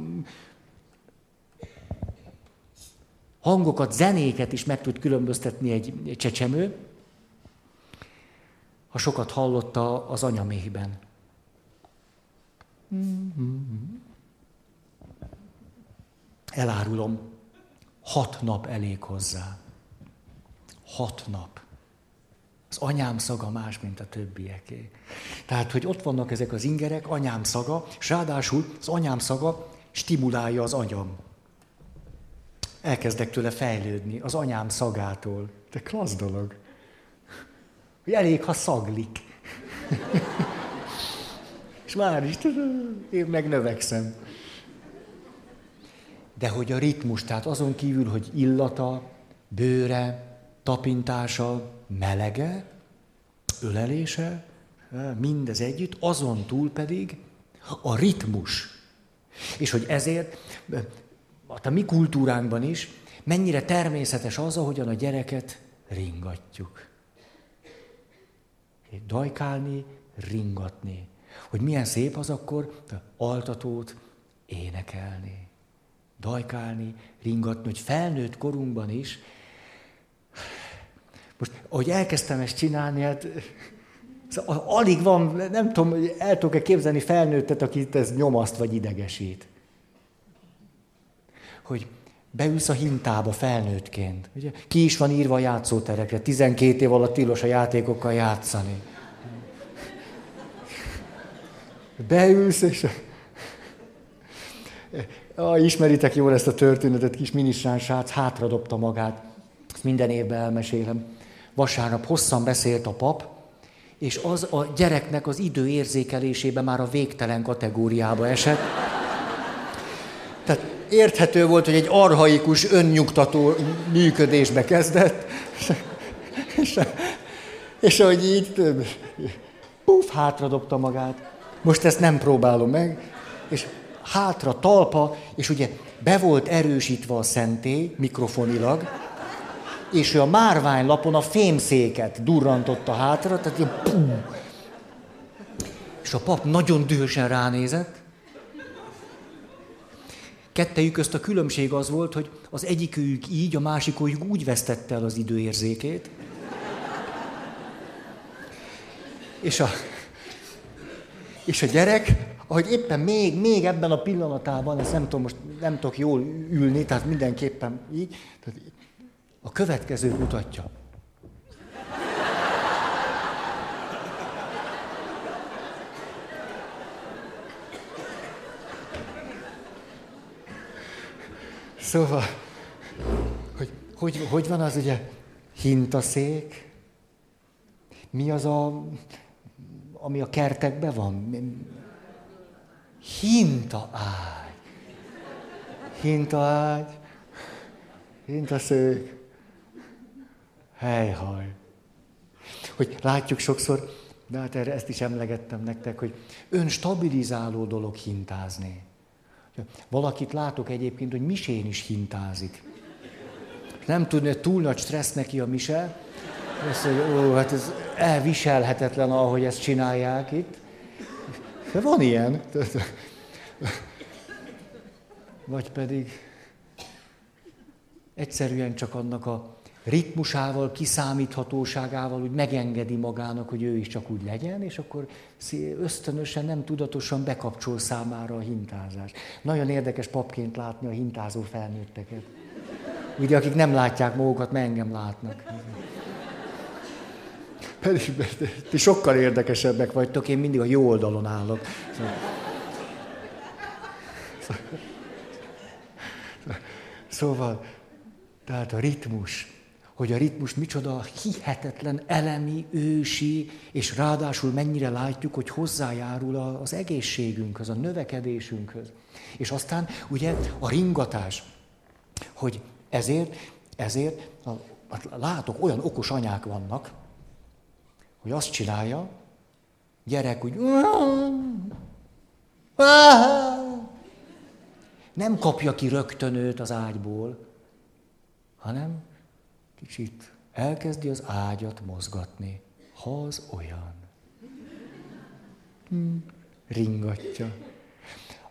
hangokat, zenéket is meg tud különböztetni egy csecsemő, ha sokat hallotta az anyaméhben. Elárulom, hat nap elég hozzá. Hat nap. Az anyám szaga más, mint a többieké. Tehát, hogy ott vannak ezek az ingerek, anyám szaga, és ráadásul az anyám szaga stimulálja az agyam. Elkezdek tőle fejlődni, az anyám szagától. De klassz dolog. Hogy elég, ha szaglik. És már is, én meg növekszem. De hogy a ritmus, tehát azon kívül, hogy illata, bőre, tapintása, melege, ölelése, mindez együtt, azon túl pedig a ritmus. És hogy ezért, a mi kultúránkban is, mennyire természetes az, ahogyan a gyereket ringatjuk. Dajkálni, ringatni. Hogy milyen szép az akkor altatót énekelni. Dajkálni, ringatni, hogy felnőtt korunkban is. Most, ahogy elkezdtem ezt csinálni, hát szóval alig van, nem tudom, el tudok-e képzelni felnőttet, akit ez nyomaszt vagy idegesít. Hogy beülsz a hintába felnőttként. Ugye? Ki is van írva a játszóterekre, 12 év alatt tilos a játékokkal játszani. Beülsz, és... Ah, ismeritek jól ezt a történetet, kis minisán srác hátradobta magát. Ezt minden évben elmesélem. Vasárnap hosszan beszélt a pap, és az a gyereknek az idő érzékelésében már a végtelen kategóriába esett. Tehát érthető volt, hogy egy arhaikus, önnyugtató működésbe kezdett, és, és, ahogy így puf, hátradobta magát. Most ezt nem próbálom meg, és hátra talpa, és ugye be volt erősítve a szentély mikrofonilag, és ő a márványlapon a fémszéket durrantotta hátra, tehát ilyen pum. És a pap nagyon dühösen ránézett. Kettejük közt a különbség az volt, hogy az egyikőjük így, a másikőjük úgy vesztette el az időérzékét. És a, és a gyerek, ahogy éppen még, még ebben a pillanatában, ezt nem tudom, most nem tudok jól ülni, tehát mindenképpen így, tehát a következőt mutatja. Szóval, hogy, hogy, hogy van az ugye hintaszék? Mi az a, ami a kertekben van? Hinta ágy. Hinta ágy. Hintaszék. Helyhaj. Hogy látjuk sokszor, de hát erre ezt is emlegettem nektek, hogy önstabilizáló dolog hintázni. Valakit látok egyébként, hogy misén is hintázik. Nem tudni, hogy túl nagy stressz neki a mise. Azt mondja, ó, hát ez elviselhetetlen, ahogy ezt csinálják itt. De van ilyen. Vagy pedig egyszerűen csak annak a ritmusával, kiszámíthatóságával úgy megengedi magának, hogy ő is csak úgy legyen, és akkor ösztönösen, nem tudatosan bekapcsol számára a hintázás. Nagyon érdekes papként látni a hintázó felnőtteket. Ugye, akik nem látják magukat, mert engem látnak. Pedig ti sokkal érdekesebbek vagytok, én mindig a jó oldalon állok. Szóval, tehát a ritmus, hogy a ritmus micsoda hihetetlen elemi, ősi, és ráadásul mennyire látjuk, hogy hozzájárul az egészségünkhöz, a növekedésünkhöz. És aztán ugye a ringatás, hogy ezért, ezért hát látok, olyan okos anyák vannak, hogy azt csinálja, gyerek úgy, nem kapja ki rögtön őt az ágyból, hanem kicsit elkezdi az ágyat mozgatni, ha az olyan. Hmm, ringatja.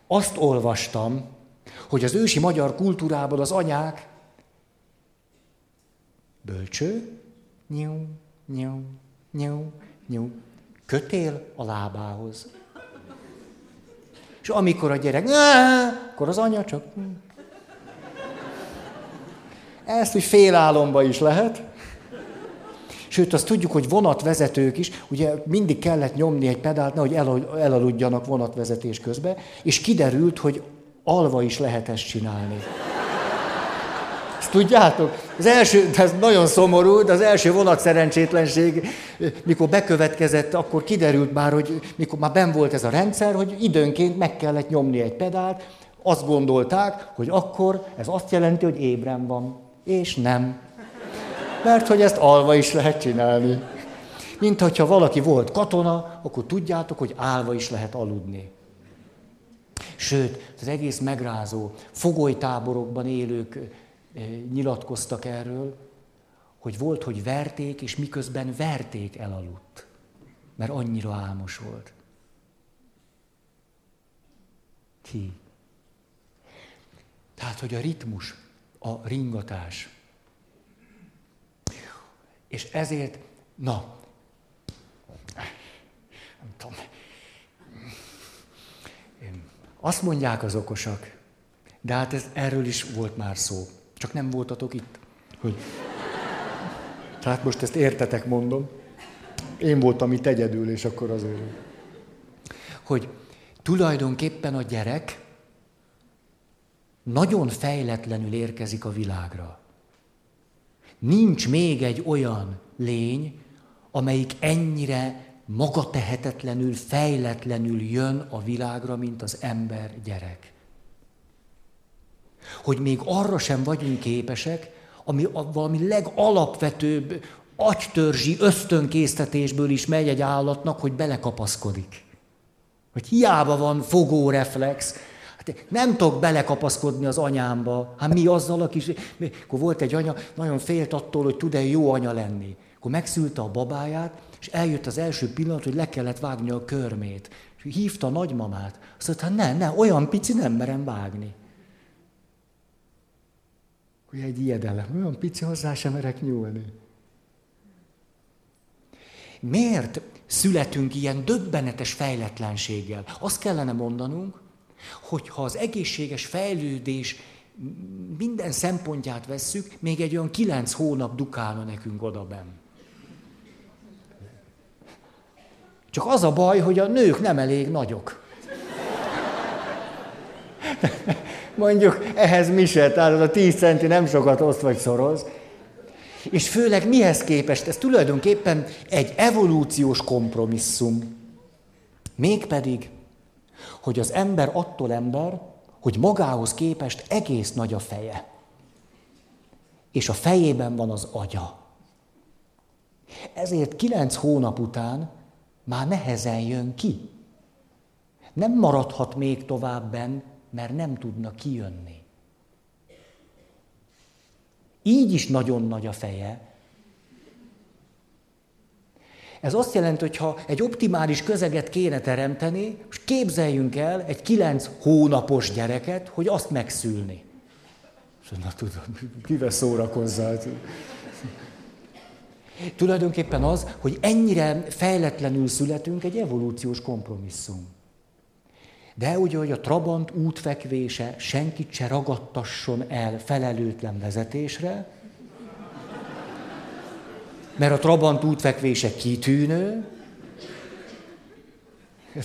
Azt olvastam, hogy az ősi magyar kultúrában az anyák bölcső, nyú, nyú, nyú, nyú, kötél a lábához. És amikor a gyerek, akkor az anya csak... Ezt úgy félálomba is lehet. Sőt, azt tudjuk, hogy vonatvezetők is, ugye mindig kellett nyomni egy pedált, nehogy elaludjanak vonatvezetés közben, és kiderült, hogy alva is lehet ezt csinálni. Ezt tudjátok? Az első, ez nagyon szomorú, de az első vonat szerencsétlenség, mikor bekövetkezett, akkor kiderült már, hogy mikor már ben volt ez a rendszer, hogy időnként meg kellett nyomni egy pedált, azt gondolták, hogy akkor ez azt jelenti, hogy ébren van. És nem. Mert hogy ezt alva is lehet csinálni. Mint hogyha valaki volt katona, akkor tudjátok, hogy állva is lehet aludni. Sőt, az egész megrázó, fogolytáborokban élők nyilatkoztak erről, hogy volt, hogy verték, és miközben verték elaludt. Mert annyira álmos volt. Ki? Tehát, hogy a ritmus, a ringatás. És ezért, na, nem tudom, azt mondják az okosak, de hát ez, erről is volt már szó. Csak nem voltatok itt. Hogy... Tehát most ezt értetek, mondom. Én voltam itt egyedül, és akkor azért. Hogy tulajdonképpen a gyerek nagyon fejletlenül érkezik a világra. Nincs még egy olyan lény, amelyik ennyire magatehetetlenül, fejletlenül jön a világra, mint az ember gyerek. Hogy még arra sem vagyunk képesek, ami a, valami legalapvetőbb agytörzsi ösztönkésztetésből is megy egy állatnak, hogy belekapaszkodik. Hogy hiába van fogóreflex, hát nem tudok belekapaszkodni az anyámba. Hát mi azzal a kis... Akkor volt egy anya, nagyon félt attól, hogy tud-e jó anya lenni. Akkor megszülte a babáját, és eljött az első pillanat, hogy le kellett vágni a körmét. És hívta a nagymamát. Azt mondta, hát ne, ne, olyan pici nem merem vágni. Hogy egy ijedelem, olyan pici hozzá sem merek nyúlni. Miért születünk ilyen döbbenetes fejletlenséggel? Azt kellene mondanunk, hogy ha az egészséges fejlődés minden szempontját vesszük, még egy olyan kilenc hónap dukálna nekünk oda benn. Csak az a baj, hogy a nők nem elég nagyok. Mondjuk ehhez mi se, tehát a 10 centi nem sokat oszt vagy szoroz. És főleg mihez képest? Ez tulajdonképpen egy evolúciós kompromisszum. Mégpedig, hogy az ember attól ember, hogy magához képest egész nagy a feje. És a fejében van az agya. Ezért kilenc hónap után már nehezen jön ki. Nem maradhat még továbben, mert nem tudna kijönni. Így is nagyon nagy a feje. Ez azt jelenti, hogy ha egy optimális közeget kéne teremteni, és képzeljünk el egy kilenc hónapos gyereket, hogy azt megszülni. Na tudom, kivel szórakozzál? Tulajdonképpen az, hogy ennyire fejletlenül születünk, egy evolúciós kompromisszum. De ugye, hogy a Trabant útfekvése senkit se ragadtasson el felelőtlen vezetésre, mert a Trabant útfekvése kitűnő,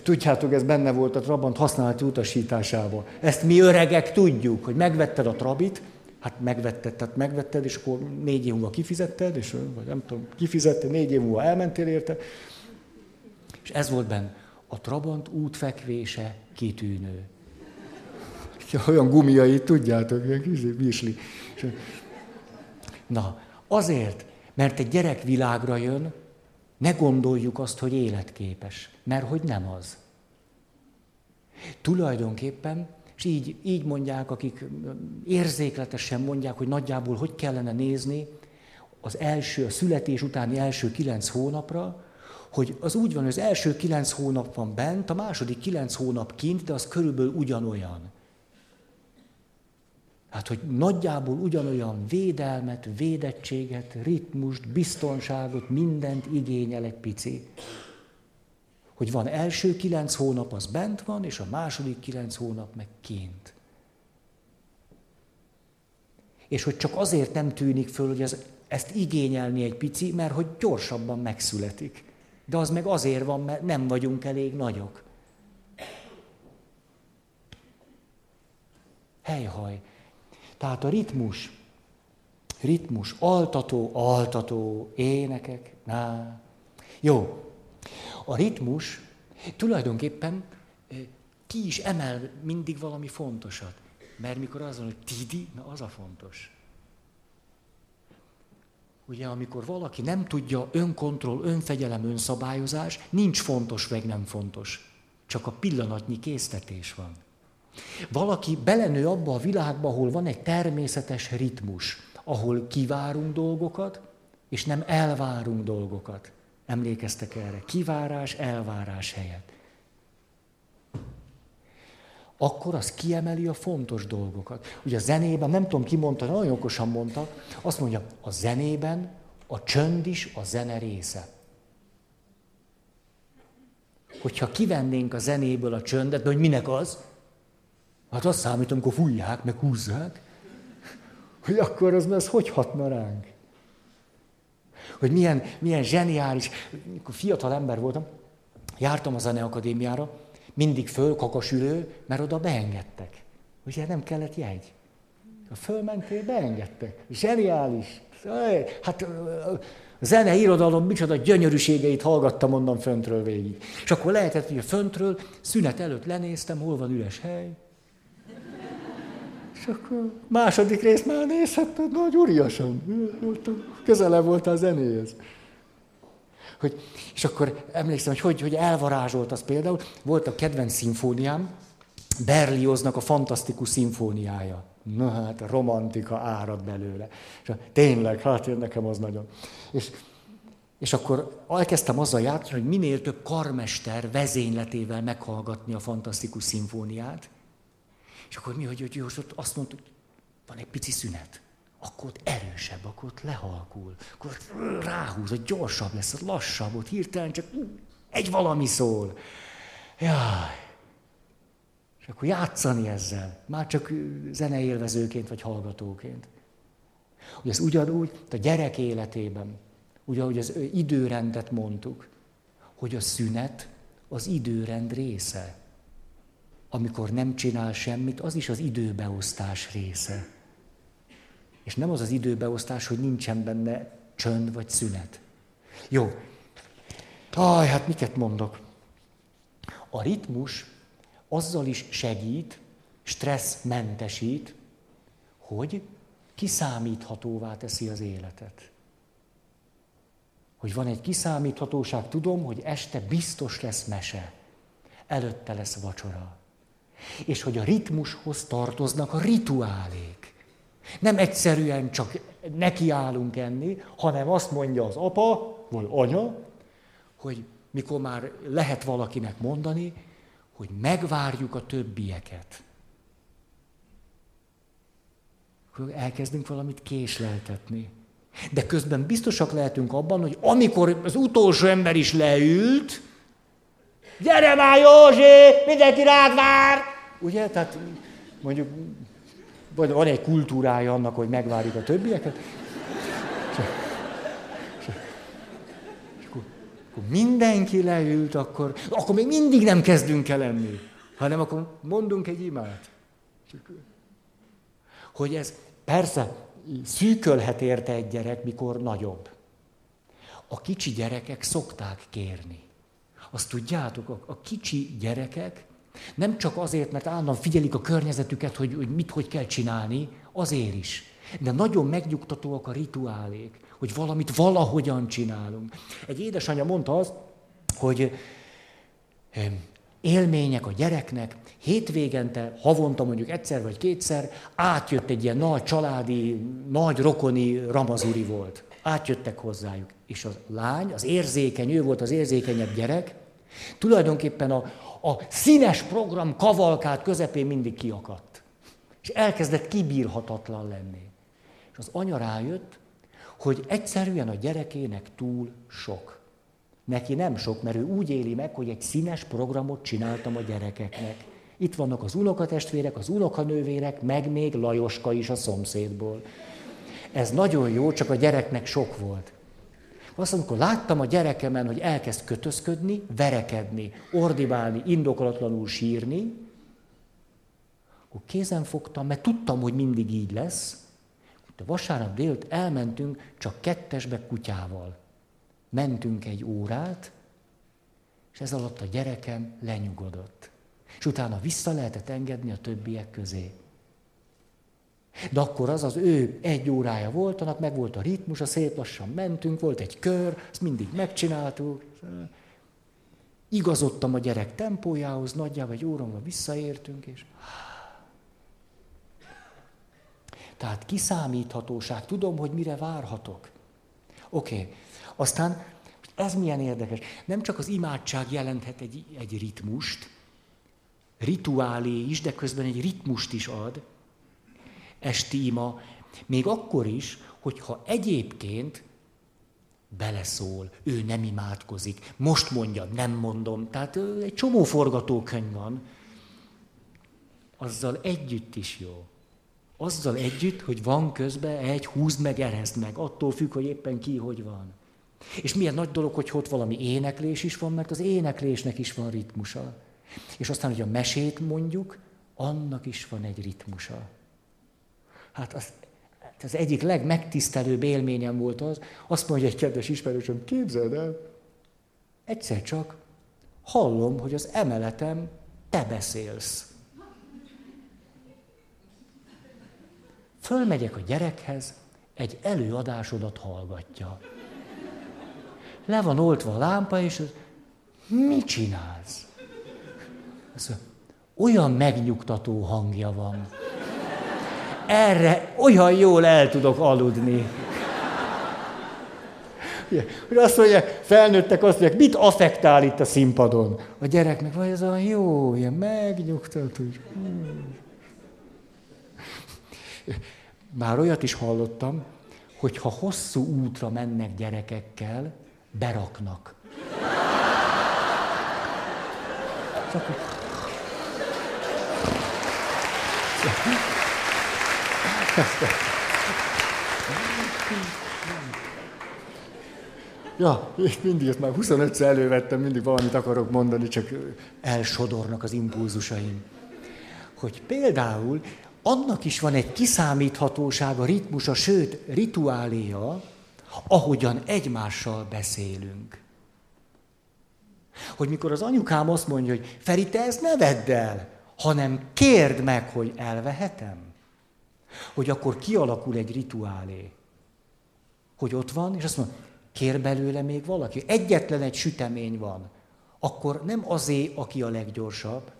Tudjátok, ez benne volt a Trabant használati utasításában. Ezt mi öregek tudjuk, hogy megvetted a Trabit, Hát megvetted, tehát megvetted, és akkor négy év múlva kifizetted, és vagy nem tudom, kifizetted, négy év múlva elmentél érte. És ez volt benne. A Trabant útfekvése kitűnő. Olyan gumiai, tudjátok, ilyen kis visli. Na, Azért, mert egy gyerek világra jön, ne gondoljuk azt, hogy életképes, mert hogy nem az. Tulajdonképpen, és így, így mondják, akik érzékletesen mondják, hogy nagyjából hogy kellene nézni az első, a születés utáni első kilenc hónapra, hogy az úgy van, hogy az első kilenc hónap van bent, a második kilenc hónap kint, de az körülbelül ugyanolyan. Hát, hogy nagyjából ugyanolyan védelmet, védettséget, ritmust, biztonságot, mindent igényel egy pici. Hogy van első kilenc hónap, az bent van, és a második kilenc hónap meg kint. És hogy csak azért nem tűnik föl, hogy ez, ezt igényelni egy pici, mert hogy gyorsabban megszületik. De az meg azért van, mert nem vagyunk elég nagyok. Helyhaj. Tehát a ritmus, ritmus, altató, altató, énekek, ná. Jó. A ritmus tulajdonképpen ki is emel mindig valami fontosat. Mert mikor az van, hogy tidi, na az a fontos. Ugye, amikor valaki nem tudja önkontroll, önfegyelem, önszabályozás, nincs fontos, meg nem fontos. Csak a pillanatnyi késztetés van. Valaki belenő abba a világba, ahol van egy természetes ritmus, ahol kivárunk dolgokat, és nem elvárunk dolgokat. Emlékeztek erre? Kivárás, elvárás helyett. Akkor az kiemeli a fontos dolgokat. Ugye a zenében, nem tudom ki mondta, nagyon okosan mondta, azt mondja, a zenében a csönd is a zene része. Hogyha kivennénk a zenéből a csöndet, hogy minek az? Hát azt számít, amikor fújják, meg húzzák, hogy akkor az, az hogy hatna ránk? Hogy milyen, milyen zseniális, amikor fiatal ember voltam, jártam a zeneakadémiára, mindig föl kakasülő, mert oda beengedtek. Ugye nem kellett jegy. Ha fölmentél, beengedtek. Zseniális. Hát a zene, irodalom, micsoda gyönyörűségeit hallgattam onnan föntről végig. És akkor lehetett, hogy a föntről szünet előtt lenéztem, hol van üres hely, akkor második rész már nézhetted nagy uriasan. Közelebb volt a zenéhez. Hogy, és akkor emlékszem, hogy, hogy hogy elvarázsolt az például. Volt a kedvenc szimfóniám, Berlioznak a fantasztikus szimfóniája. Na hát, a romantika árad belőle. És tényleg, hát én nekem az nagyon. És, és akkor elkezdtem azzal játszani, hogy minél több karmester vezényletével meghallgatni a fantasztikus szimfóniát. És akkor mi, hogy, hogy, hogy azt mondtuk, van egy pici szünet. Akkor ott erősebb, akkor ott lehalkul. Akkor ott ráhúz, hogy gyorsabb lesz, ott lassabb, ott hirtelen csak egy valami szól. Jaj. És akkor játszani ezzel, már csak zeneélvezőként vagy hallgatóként. Hogy ez ugyanúgy, a gyerek életében, ugye, ahogy az időrendet mondtuk, hogy a szünet az időrend része amikor nem csinál semmit, az is az időbeosztás része. És nem az az időbeosztás, hogy nincsen benne csönd vagy szünet. Jó. Aj, hát miket mondok? A ritmus azzal is segít, stresszmentesít, hogy kiszámíthatóvá teszi az életet. Hogy van egy kiszámíthatóság, tudom, hogy este biztos lesz mese, előtte lesz vacsora. És hogy a ritmushoz tartoznak a rituálék. Nem egyszerűen csak nekiállunk enni, hanem azt mondja az apa, vagy anya, hogy mikor már lehet valakinek mondani, hogy megvárjuk a többieket. Akkor elkezdünk valamit késleltetni. De közben biztosak lehetünk abban, hogy amikor az utolsó ember is leült, Gyere már, Józsi, mindenki rád vár! Ugye, tehát mondjuk van egy kultúrája annak, hogy megvárjuk a többieket. És akkor, akkor mindenki leült, akkor, akkor még mindig nem kezdünk el enni, hanem akkor mondunk egy imát. Hogy ez persze szűkölhet érte egy gyerek, mikor nagyobb. A kicsi gyerekek szokták kérni. Azt tudjátok, a, a kicsi gyerekek nem csak azért, mert állandóan figyelik a környezetüket, hogy, hogy mit, hogy kell csinálni, azért is. De nagyon megnyugtatóak a rituálék, hogy valamit valahogyan csinálunk. Egy édesanyja mondta azt, hogy élmények a gyereknek, hétvégente, havonta mondjuk egyszer vagy kétszer, átjött egy ilyen nagy családi, nagy rokoni ramazuri volt. Átjöttek hozzájuk. És a lány, az érzékeny, ő volt az érzékenyebb gyerek, tulajdonképpen a, a színes program kavalkát közepén mindig kiakadt. És elkezdett kibírhatatlan lenni. És az anya rájött, hogy egyszerűen a gyerekének túl sok. Neki nem sok, mert ő úgy éli meg, hogy egy színes programot csináltam a gyerekeknek. Itt vannak az unokatestvérek, az unokanővérek, meg még Lajoska is a szomszédból. Ez nagyon jó, csak a gyereknek sok volt. Azt amikor láttam a gyerekemen, hogy elkezd kötözködni, verekedni, ordibálni, indokolatlanul sírni, akkor kézen fogtam, mert tudtam, hogy mindig így lesz. De vasárnap délt elmentünk csak kettesbe kutyával. Mentünk egy órát, és ez alatt a gyerekem lenyugodott. És utána vissza lehetett engedni a többiek közé. De akkor az az ő egy órája volt, annak meg volt a ritmus, a szép lassan mentünk, volt egy kör, ezt mindig megcsináltuk. Igazodtam a gyerek tempójához, nagyjából egy óra visszaértünk, és... Tehát kiszámíthatóság, tudom, hogy mire várhatok. Oké, okay. Aztán ez milyen érdekes. Nem csak az imádság jelenthet egy, egy ritmust, rituálé is, de közben egy ritmust is ad, esti ima, még akkor is, hogyha egyébként beleszól, ő nem imádkozik, most mondja, nem mondom, tehát egy csomó forgatókönyv van, azzal együtt is jó. Azzal együtt, hogy van közben egy húzd meg, erezd meg, attól függ, hogy éppen ki hogy van. És milyen nagy dolog, hogy ott valami éneklés is van, mert az éneklésnek is van ritmusa. És aztán, hogy a mesét mondjuk, annak is van egy ritmusa. Hát az, az egyik legmegtisztelőbb élményem volt az, azt mondja egy kedves ismerősöm, képzeld el, egyszer csak hallom, hogy az emeletem te beszélsz. Fölmegyek a gyerekhez, egy előadásodat hallgatja le van oltva a lámpa, és az, mit csinálsz? Azt mondja, olyan megnyugtató hangja van. Erre olyan jól el tudok aludni. Hogy azt mondja, felnőttek azt mondják, mit affektál itt a színpadon? A gyerek meg vagy ez a jó, ilyen megnyugtató. Már olyat is hallottam, hogy ha hosszú útra mennek gyerekekkel, beraknak. Ja, mindig ezt már 25-szer elővettem, mindig valamit akarok mondani, csak elsodornak az impulzusaim. Hogy például annak is van egy kiszámíthatósága, ritmusa, sőt, rituáléja, ahogyan egymással beszélünk. Hogy mikor az anyukám azt mondja, hogy Feri, te ezt ne vedd el, hanem kérd meg, hogy elvehetem. Hogy akkor kialakul egy rituálé. Hogy ott van, és azt mondja, kér belőle még valaki. Egyetlen egy sütemény van. Akkor nem azé, aki a leggyorsabb,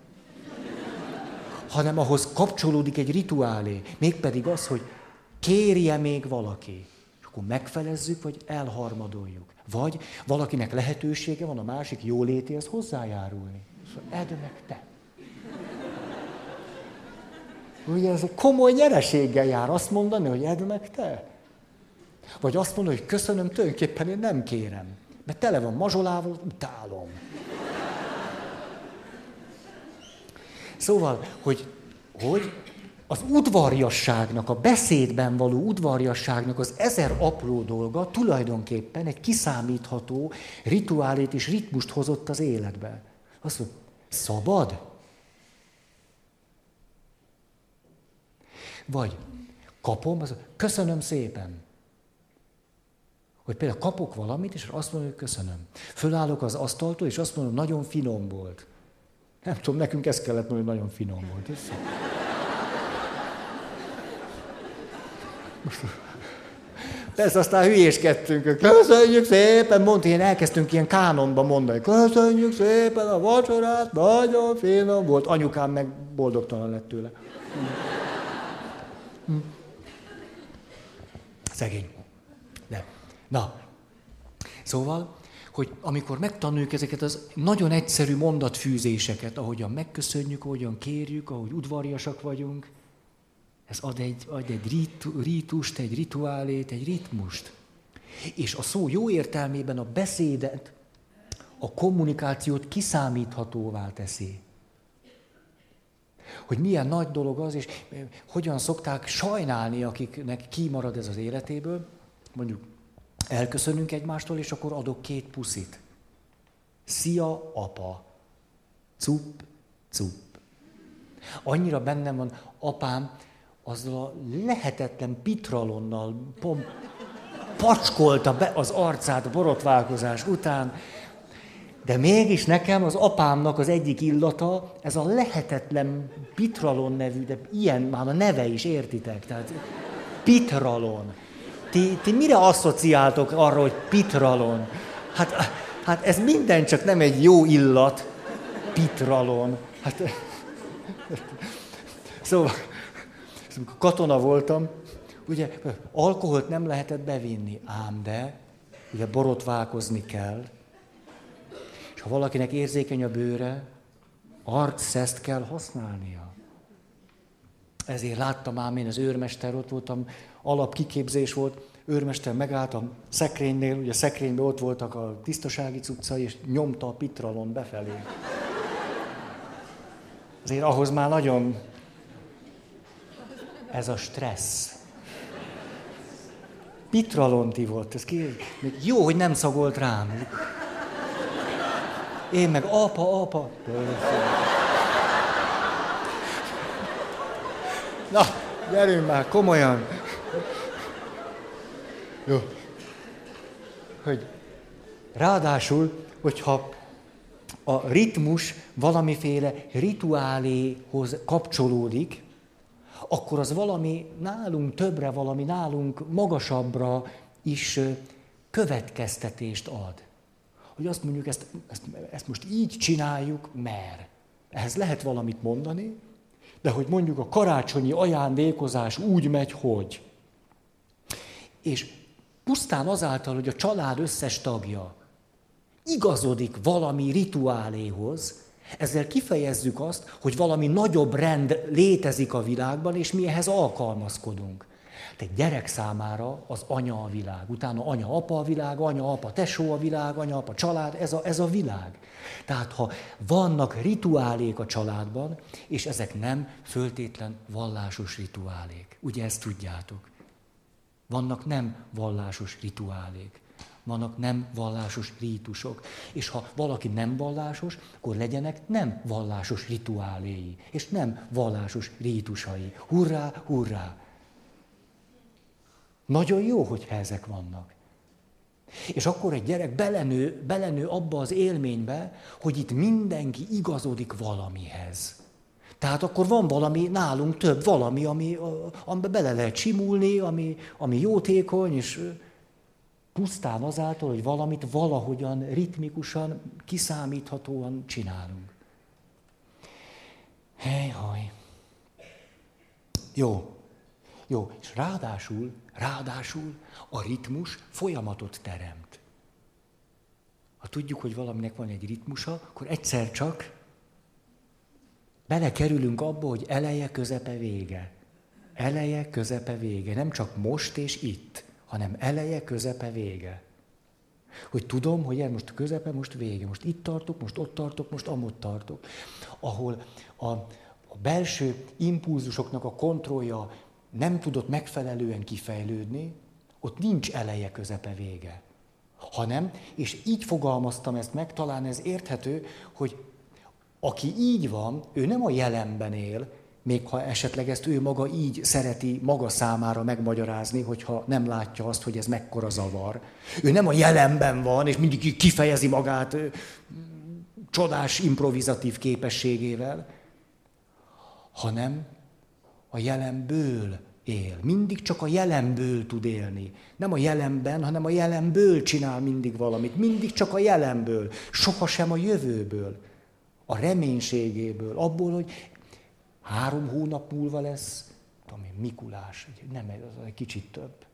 hanem ahhoz kapcsolódik egy rituálé. Mégpedig az, hogy kérje még valaki akkor megfelezzük, vagy elharmadoljuk. Vagy valakinek lehetősége van a másik jólétéhez hozzájárulni. Szóval edd meg te. Ugye ez komoly nyereséggel jár azt mondani, hogy edd meg te. Vagy azt mondani, hogy köszönöm, tulajdonképpen én nem kérem. Mert tele van mazsolával, utálom. Szóval, hogy, hogy az udvarjasságnak, a beszédben való udvarjasságnak az ezer apró dolga tulajdonképpen egy kiszámítható rituálét és ritmust hozott az életbe. Azt mondja, szabad? Vagy kapom, az, köszönöm szépen. Hogy például kapok valamit, és azt mondom, hogy köszönöm. Fölállok az asztaltól, és azt mondom, nagyon finom volt. Nem tudom, nekünk ezt kellett mondani, hogy nagyon finom volt. Ez Persze aztán hülyéskedtünk, köszönjük szépen, mondta, én elkezdtünk ilyen kánonba mondani, köszönjük szépen a vacsorát, nagyon finom volt. Anyukám meg boldogtalan lett tőle. Szegény. De. Na, szóval, hogy amikor megtanuljuk ezeket az nagyon egyszerű mondatfűzéseket, ahogyan megköszönjük, ahogyan kérjük, ahogy udvariasak vagyunk, ez ad egy, ad egy ritu, ritust, egy rituálét, egy ritmust. És a szó jó értelmében a beszédet, a kommunikációt kiszámíthatóvá teszi. Hogy milyen nagy dolog az, és hogyan szokták sajnálni, akiknek kimarad ez az életéből. Mondjuk elköszönünk egymástól, és akkor adok két puszit. Szia, apa. Cup, cup. Annyira bennem van, apám azzal a lehetetlen pitralonnal pom, pacskolta be az arcát borotválkozás után, de mégis nekem az apámnak az egyik illata, ez a lehetetlen pitralon nevű, de ilyen már a neve is, értitek? Tehát pitralon. Ti, ti mire asszociáltok arra, hogy pitralon? Hát, hát ez minden csak nem egy jó illat, pitralon. Hát, szóval, amikor katona voltam, ugye alkoholt nem lehetett bevinni, ám de, ugye borotválkozni kell, és ha valakinek érzékeny a bőre, arcszeszt kell használnia. Ezért láttam ám én az őrmester, ott voltam, alapkiképzés volt, őrmester megállt a szekrénynél, ugye a szekrényben ott voltak a tisztasági cuccai, és nyomta a pitralon befelé. Azért ahhoz már nagyon ez a stressz. Pitralonti volt, ez ki? Jó, hogy nem szagolt rám. Én meg apa, apa. Na, gyerünk már, komolyan. Jó. Hogy ráadásul, hogyha a ritmus valamiféle rituáléhoz kapcsolódik, akkor az valami nálunk többre, valami nálunk magasabbra is következtetést ad. Hogy azt mondjuk, ezt, ezt, ezt most így csináljuk, mert ehhez lehet valamit mondani, de hogy mondjuk a karácsonyi ajándékozás úgy megy, hogy. És pusztán azáltal, hogy a család összes tagja igazodik valami rituáléhoz, ezzel kifejezzük azt, hogy valami nagyobb rend létezik a világban, és mi ehhez alkalmazkodunk. Egy gyerek számára az anya a világ, utána anya, apa a világ, anya, apa, tesó a világ, anya, apa, család, ez a, ez a világ. Tehát ha vannak rituálék a családban, és ezek nem föltétlen vallásos rituálék. Ugye ezt tudjátok. Vannak nem vallásos rituálék vannak nem vallásos rítusok. És ha valaki nem vallásos, akkor legyenek nem vallásos rituáléi, és nem vallásos rítusai. Hurrá, hurrá! Nagyon jó, hogyha ezek vannak. És akkor egy gyerek belenő, belenő abba az élménybe, hogy itt mindenki igazodik valamihez. Tehát akkor van valami, nálunk több valami, ami, amiben bele lehet simulni, ami, ami jótékony, és pusztán azáltal, hogy valamit valahogyan ritmikusan, kiszámíthatóan csinálunk. Hely, haj. Jó. Jó, és ráadásul, ráadásul a ritmus folyamatot teremt. Ha tudjuk, hogy valaminek van egy ritmusa, akkor egyszer csak belekerülünk abba, hogy eleje, közepe, vége. Eleje, közepe, vége. Nem csak most és itt hanem eleje, közepe, vége. Hogy tudom, hogy el most közepe, most vége. Most itt tartok, most ott tartok, most amott tartok. Ahol a, a belső impulzusoknak a kontrollja nem tudott megfelelően kifejlődni, ott nincs eleje, közepe, vége. Hanem, és így fogalmaztam ezt meg, talán ez érthető, hogy aki így van, ő nem a jelenben él, még ha esetleg ezt ő maga így szereti maga számára megmagyarázni, hogyha nem látja azt, hogy ez mekkora zavar. Ő nem a jelenben van, és mindig kifejezi magát csodás improvizatív képességével, hanem a jelenből él. Mindig csak a jelenből tud élni. Nem a jelenben, hanem a jelenből csinál mindig valamit. Mindig csak a jelenből. Sohasem a jövőből. A reménységéből. Abból, hogy három hónap múlva lesz, tudom én, Mikulás. Nem, az egy kicsit több.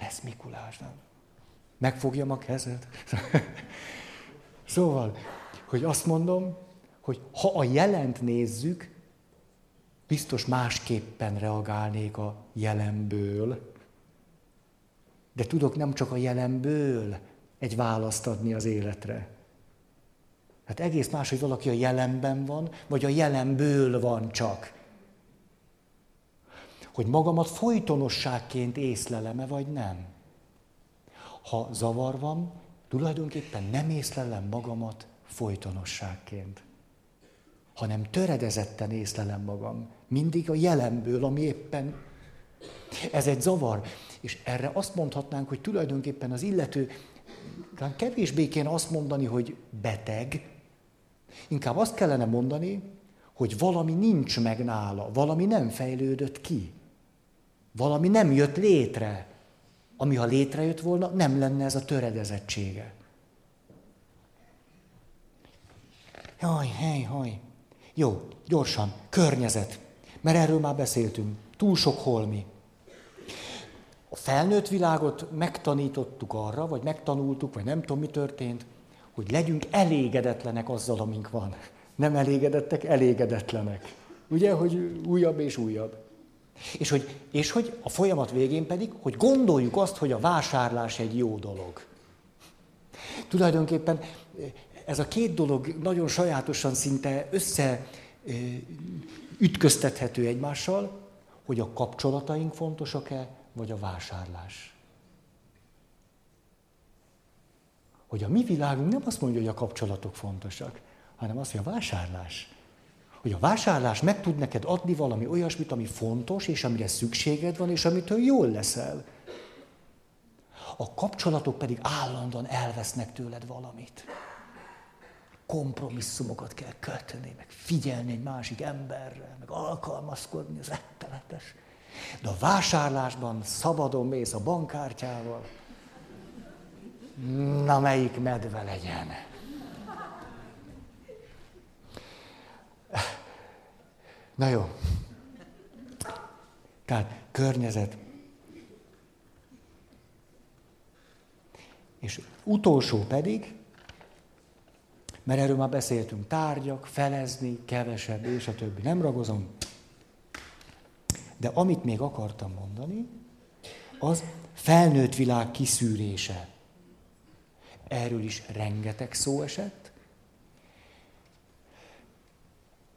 Lesz Mikulás, nem? Megfogjam a kezed. szóval, hogy azt mondom, hogy ha a jelent nézzük, biztos másképpen reagálnék a jelenből, de tudok nem csak a jelenből egy választ adni az életre. Hát egész más, hogy valaki a jelenben van, vagy a jelenből van csak. Hogy magamat folytonosságként észlelem-e, vagy nem. Ha zavar van, tulajdonképpen nem észlelem magamat folytonosságként, hanem töredezetten észlelem magam. Mindig a jelenből, ami éppen... Ez egy zavar. És erre azt mondhatnánk, hogy tulajdonképpen az illető, talán kevésbé kéne azt mondani, hogy beteg, inkább azt kellene mondani, hogy valami nincs meg nála, valami nem fejlődött ki, valami nem jött létre, ami ha létrejött volna, nem lenne ez a töredezettsége. Jaj, hely, haj. Jó, gyorsan, környezet. Mert erről már beszéltünk. Túl sok holmi. A felnőtt világot megtanítottuk arra, vagy megtanultuk, vagy nem tudom, mi történt, hogy legyünk elégedetlenek azzal, amink van. Nem elégedettek, elégedetlenek. Ugye, hogy újabb és újabb. És hogy, és hogy a folyamat végén pedig, hogy gondoljuk azt, hogy a vásárlás egy jó dolog. Tulajdonképpen ez a két dolog nagyon sajátosan szinte össze ütköztethető egymással, hogy a kapcsolataink fontosak-e, vagy a vásárlás. Hogy a mi világunk nem azt mondja, hogy a kapcsolatok fontosak, hanem azt, hogy a vásárlás. Hogy a vásárlás meg tud neked adni valami olyasmit, ami fontos, és amire szükséged van, és amitől jól leszel. A kapcsolatok pedig állandóan elvesznek tőled valamit kompromisszumokat kell kötni, meg figyelni egy másik emberre, meg alkalmazkodni, az rettenetes. De a vásárlásban szabadon mész a bankkártyával, na melyik medve legyen? Na jó. Tehát környezet. És utolsó pedig, mert erről már beszéltünk, tárgyak, felezni, kevesebb, és a többi. Nem ragozom. De amit még akartam mondani, az felnőtt világ kiszűrése. Erről is rengeteg szó esett.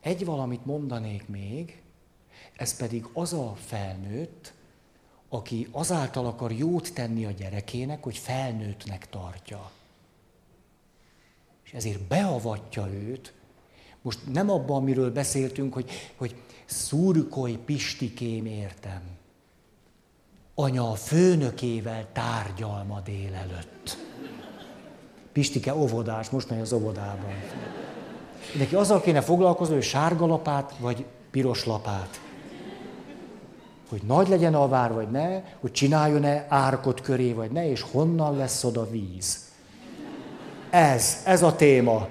Egy valamit mondanék még, ez pedig az a felnőtt, aki azáltal akar jót tenni a gyerekének, hogy felnőttnek tartja és ezért beavatja őt. Most nem abban, amiről beszéltünk, hogy, hogy szurkolj Pistikém értem. Anya a főnökével tárgyal ma délelőtt. Pistike óvodás, most megy az óvodában. Neki azzal kéne foglalkozni, hogy sárga lapát, vagy piros lapát. Hogy nagy legyen a vár, vagy ne, hogy csináljon-e árkot köré, vagy ne, és honnan lesz oda víz. Ez, ez a téma.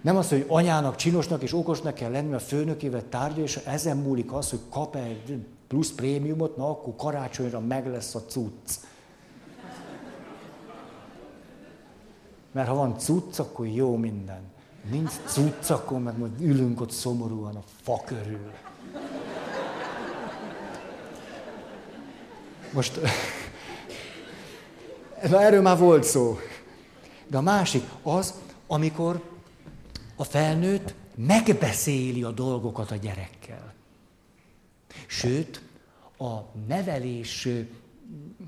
Nem az, hogy anyának, csinosnak és okosnak kell lenni, a főnökével tárgya, és ezen múlik az, hogy kap egy plusz prémiumot, na akkor karácsonyra meg lesz a cucc. Mert ha van cucc, akkor jó minden. Nincs cucc, akkor meg majd ülünk ott szomorúan a fa körül. Most, na erről már volt szó. De a másik az, amikor a felnőtt megbeszéli a dolgokat a gyerekkel. Sőt, a nevelés,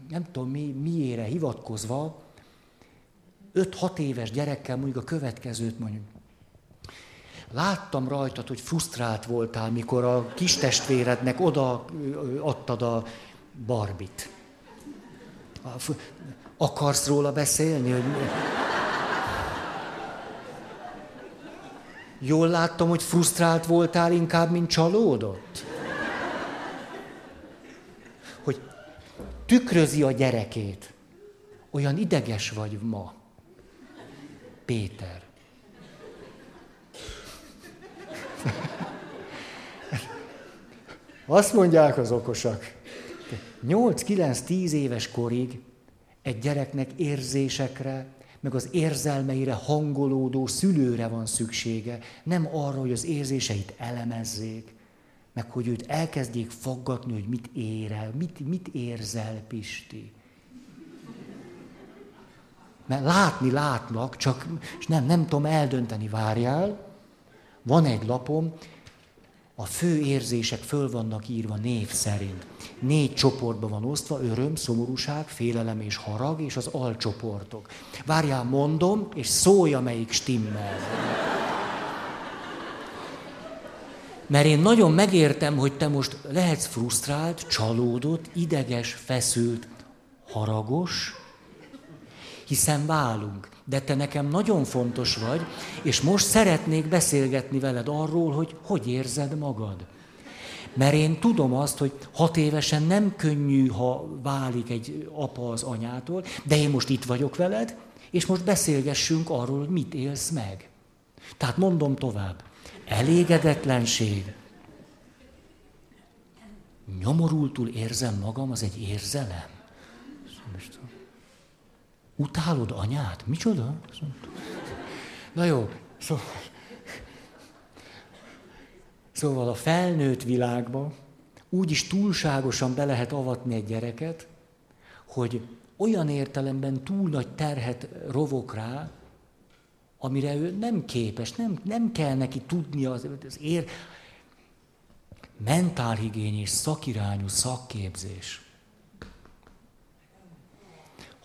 nem tudom mi, miére hivatkozva, 5-6 éves gyerekkel mondjuk a következőt mondjuk. Láttam rajtad, hogy frusztrált voltál, mikor a kis testvérednek oda adtad a barbit. Akarsz róla beszélni? Hogy... Jól láttam, hogy frusztrált voltál inkább, mint csalódott? tükrözi a gyerekét. Olyan ideges vagy ma, Péter. Azt mondják az okosak. 8-9-10 éves korig egy gyereknek érzésekre, meg az érzelmeire hangolódó szülőre van szüksége, nem arra, hogy az érzéseit elemezzék, meg hogy őt elkezdjék faggatni, hogy mit érel, mit, mit érzel, Pisti. Mert látni látnak, csak nem, nem tudom eldönteni, várjál. Van egy lapom, a fő érzések föl vannak írva név szerint. Négy csoportban van osztva, öröm, szomorúság, félelem és harag, és az alcsoportok. Várjál, mondom, és szólj, amelyik stimmel. Mert én nagyon megértem, hogy te most lehetsz frusztrált, csalódott, ideges, feszült, haragos, hiszen válunk. De te nekem nagyon fontos vagy, és most szeretnék beszélgetni veled arról, hogy hogy érzed magad. Mert én tudom azt, hogy hat évesen nem könnyű, ha válik egy apa az anyától, de én most itt vagyok veled, és most beszélgessünk arról, hogy mit élsz meg. Tehát mondom tovább. Elégedetlenség. Nyomorultul érzem magam, az egy érzelem. Utálod anyát? Micsoda? Na jó, szóval, szóval a felnőtt világban úgy is túlságosan be lehet avatni egy gyereket, hogy olyan értelemben túl nagy terhet rovok rá, amire ő nem képes, nem, nem kell neki tudnia az, az ér... Mentálhigiénés szakirányú szakképzés.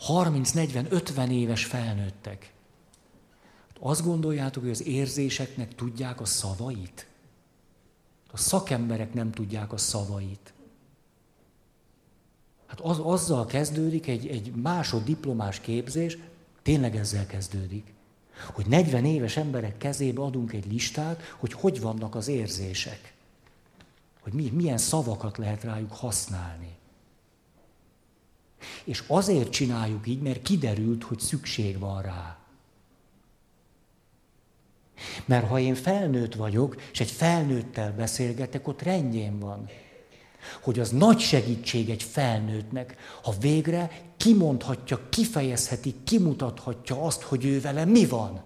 30-40-50 éves felnőttek. Azt gondoljátok, hogy az érzéseknek tudják a szavait? A szakemberek nem tudják a szavait. Hát az, azzal kezdődik egy, egy másoddiplomás képzés, tényleg ezzel kezdődik. Hogy 40 éves emberek kezébe adunk egy listát, hogy hogy vannak az érzések. Hogy mi, milyen szavakat lehet rájuk használni. És azért csináljuk így, mert kiderült, hogy szükség van rá. Mert ha én felnőtt vagyok, és egy felnőttel beszélgetek, ott rendjén van. Hogy az nagy segítség egy felnőttnek, ha végre kimondhatja, kifejezheti, kimutathatja azt, hogy ő vele mi van.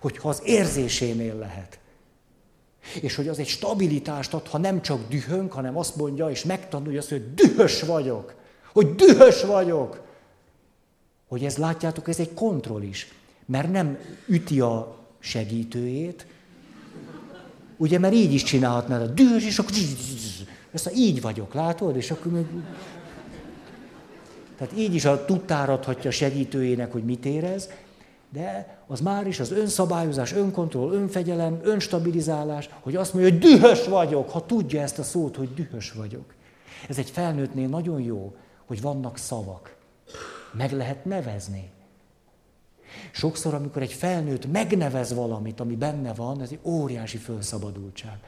Hogyha az érzésénél lehet. És hogy az egy stabilitást ad, ha nem csak dühönk, hanem azt mondja, és megtanulja azt, hogy dühös vagyok. Hogy dühös vagyok. Hogy ez látjátok, ez egy kontroll is. Mert nem üti a segítőjét, ugye, mert így is csinálhatnád a dühös, és akkor ezt így vagyok, látod? És akkor meg... Tehát így is a tudtáradhatja segítőjének, hogy mit érez, de az már is az önszabályozás, önkontroll, önfegyelem, önstabilizálás, hogy azt mondja, hogy dühös vagyok, ha tudja ezt a szót, hogy dühös vagyok. Ez egy felnőttnél nagyon jó, hogy vannak szavak. Meg lehet nevezni. Sokszor, amikor egy felnőtt megnevez valamit, ami benne van, ez egy óriási felszabadultság.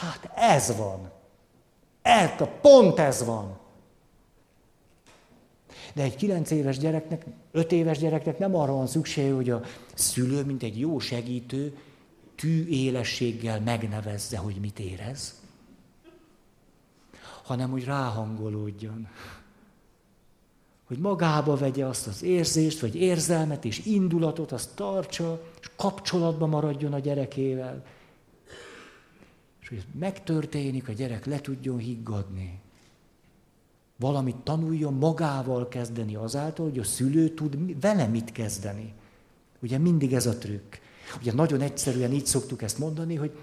Hát ez van. Ez, pont ez van. De egy kilenc éves gyereknek, öt éves gyereknek nem arra van szüksége, hogy a szülő, mint egy jó segítő, tű élességgel megnevezze, hogy mit érez, hanem hogy ráhangolódjon hogy magába vegye azt az érzést, vagy érzelmet és indulatot, azt tartsa, és kapcsolatba maradjon a gyerekével. És hogy megtörténik, a gyerek le tudjon higgadni. Valamit tanuljon magával kezdeni azáltal, hogy a szülő tud vele mit kezdeni. Ugye mindig ez a trükk. Ugye nagyon egyszerűen így szoktuk ezt mondani, hogy,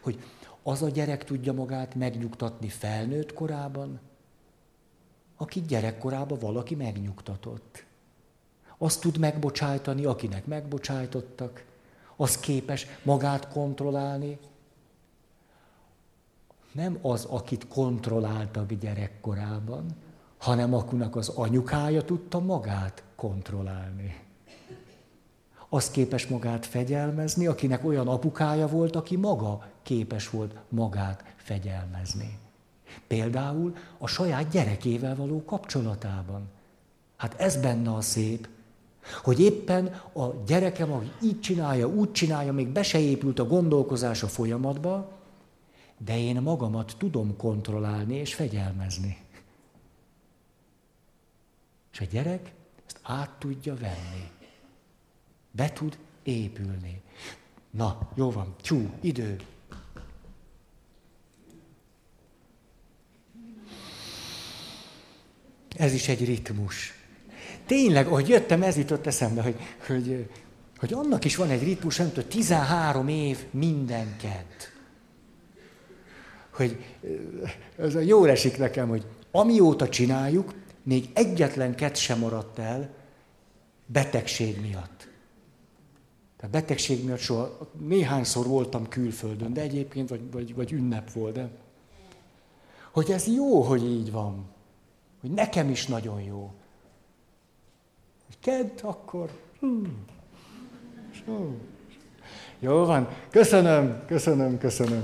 hogy az a gyerek tudja magát megnyugtatni felnőtt korában, akit gyerekkorában valaki megnyugtatott. Azt tud megbocsájtani, akinek megbocsájtottak. Az képes magát kontrollálni. Nem az, akit kontrolláltak gyerekkorában, hanem akunak az anyukája tudta magát kontrollálni. Az képes magát fegyelmezni, akinek olyan apukája volt, aki maga képes volt magát fegyelmezni. Például a saját gyerekével való kapcsolatában. Hát ez benne a szép, hogy éppen a gyerekem, ahogy így csinálja, úgy csinálja, még be se épült a gondolkozás a folyamatba, de én magamat tudom kontrollálni és fegyelmezni. És a gyerek ezt át tudja venni. Be tud épülni. Na, jó van, csú, idő. Ez is egy ritmus. Tényleg, ahogy jöttem, ez jutott eszembe, hogy, hogy, hogy annak is van egy ritmus, nem tudom, 13 év minden kett. Hogy ez a jó esik nekem, hogy amióta csináljuk, még egyetlen kett sem maradt el betegség miatt. Tehát betegség miatt soha, néhányszor voltam külföldön, de egyébként, vagy, vagy, vagy ünnep volt, de hogy ez jó, hogy így van. Hogy nekem is nagyon jó. Hogy kedd, akkor... Hmm. Jó van. Köszönöm, köszönöm, köszönöm.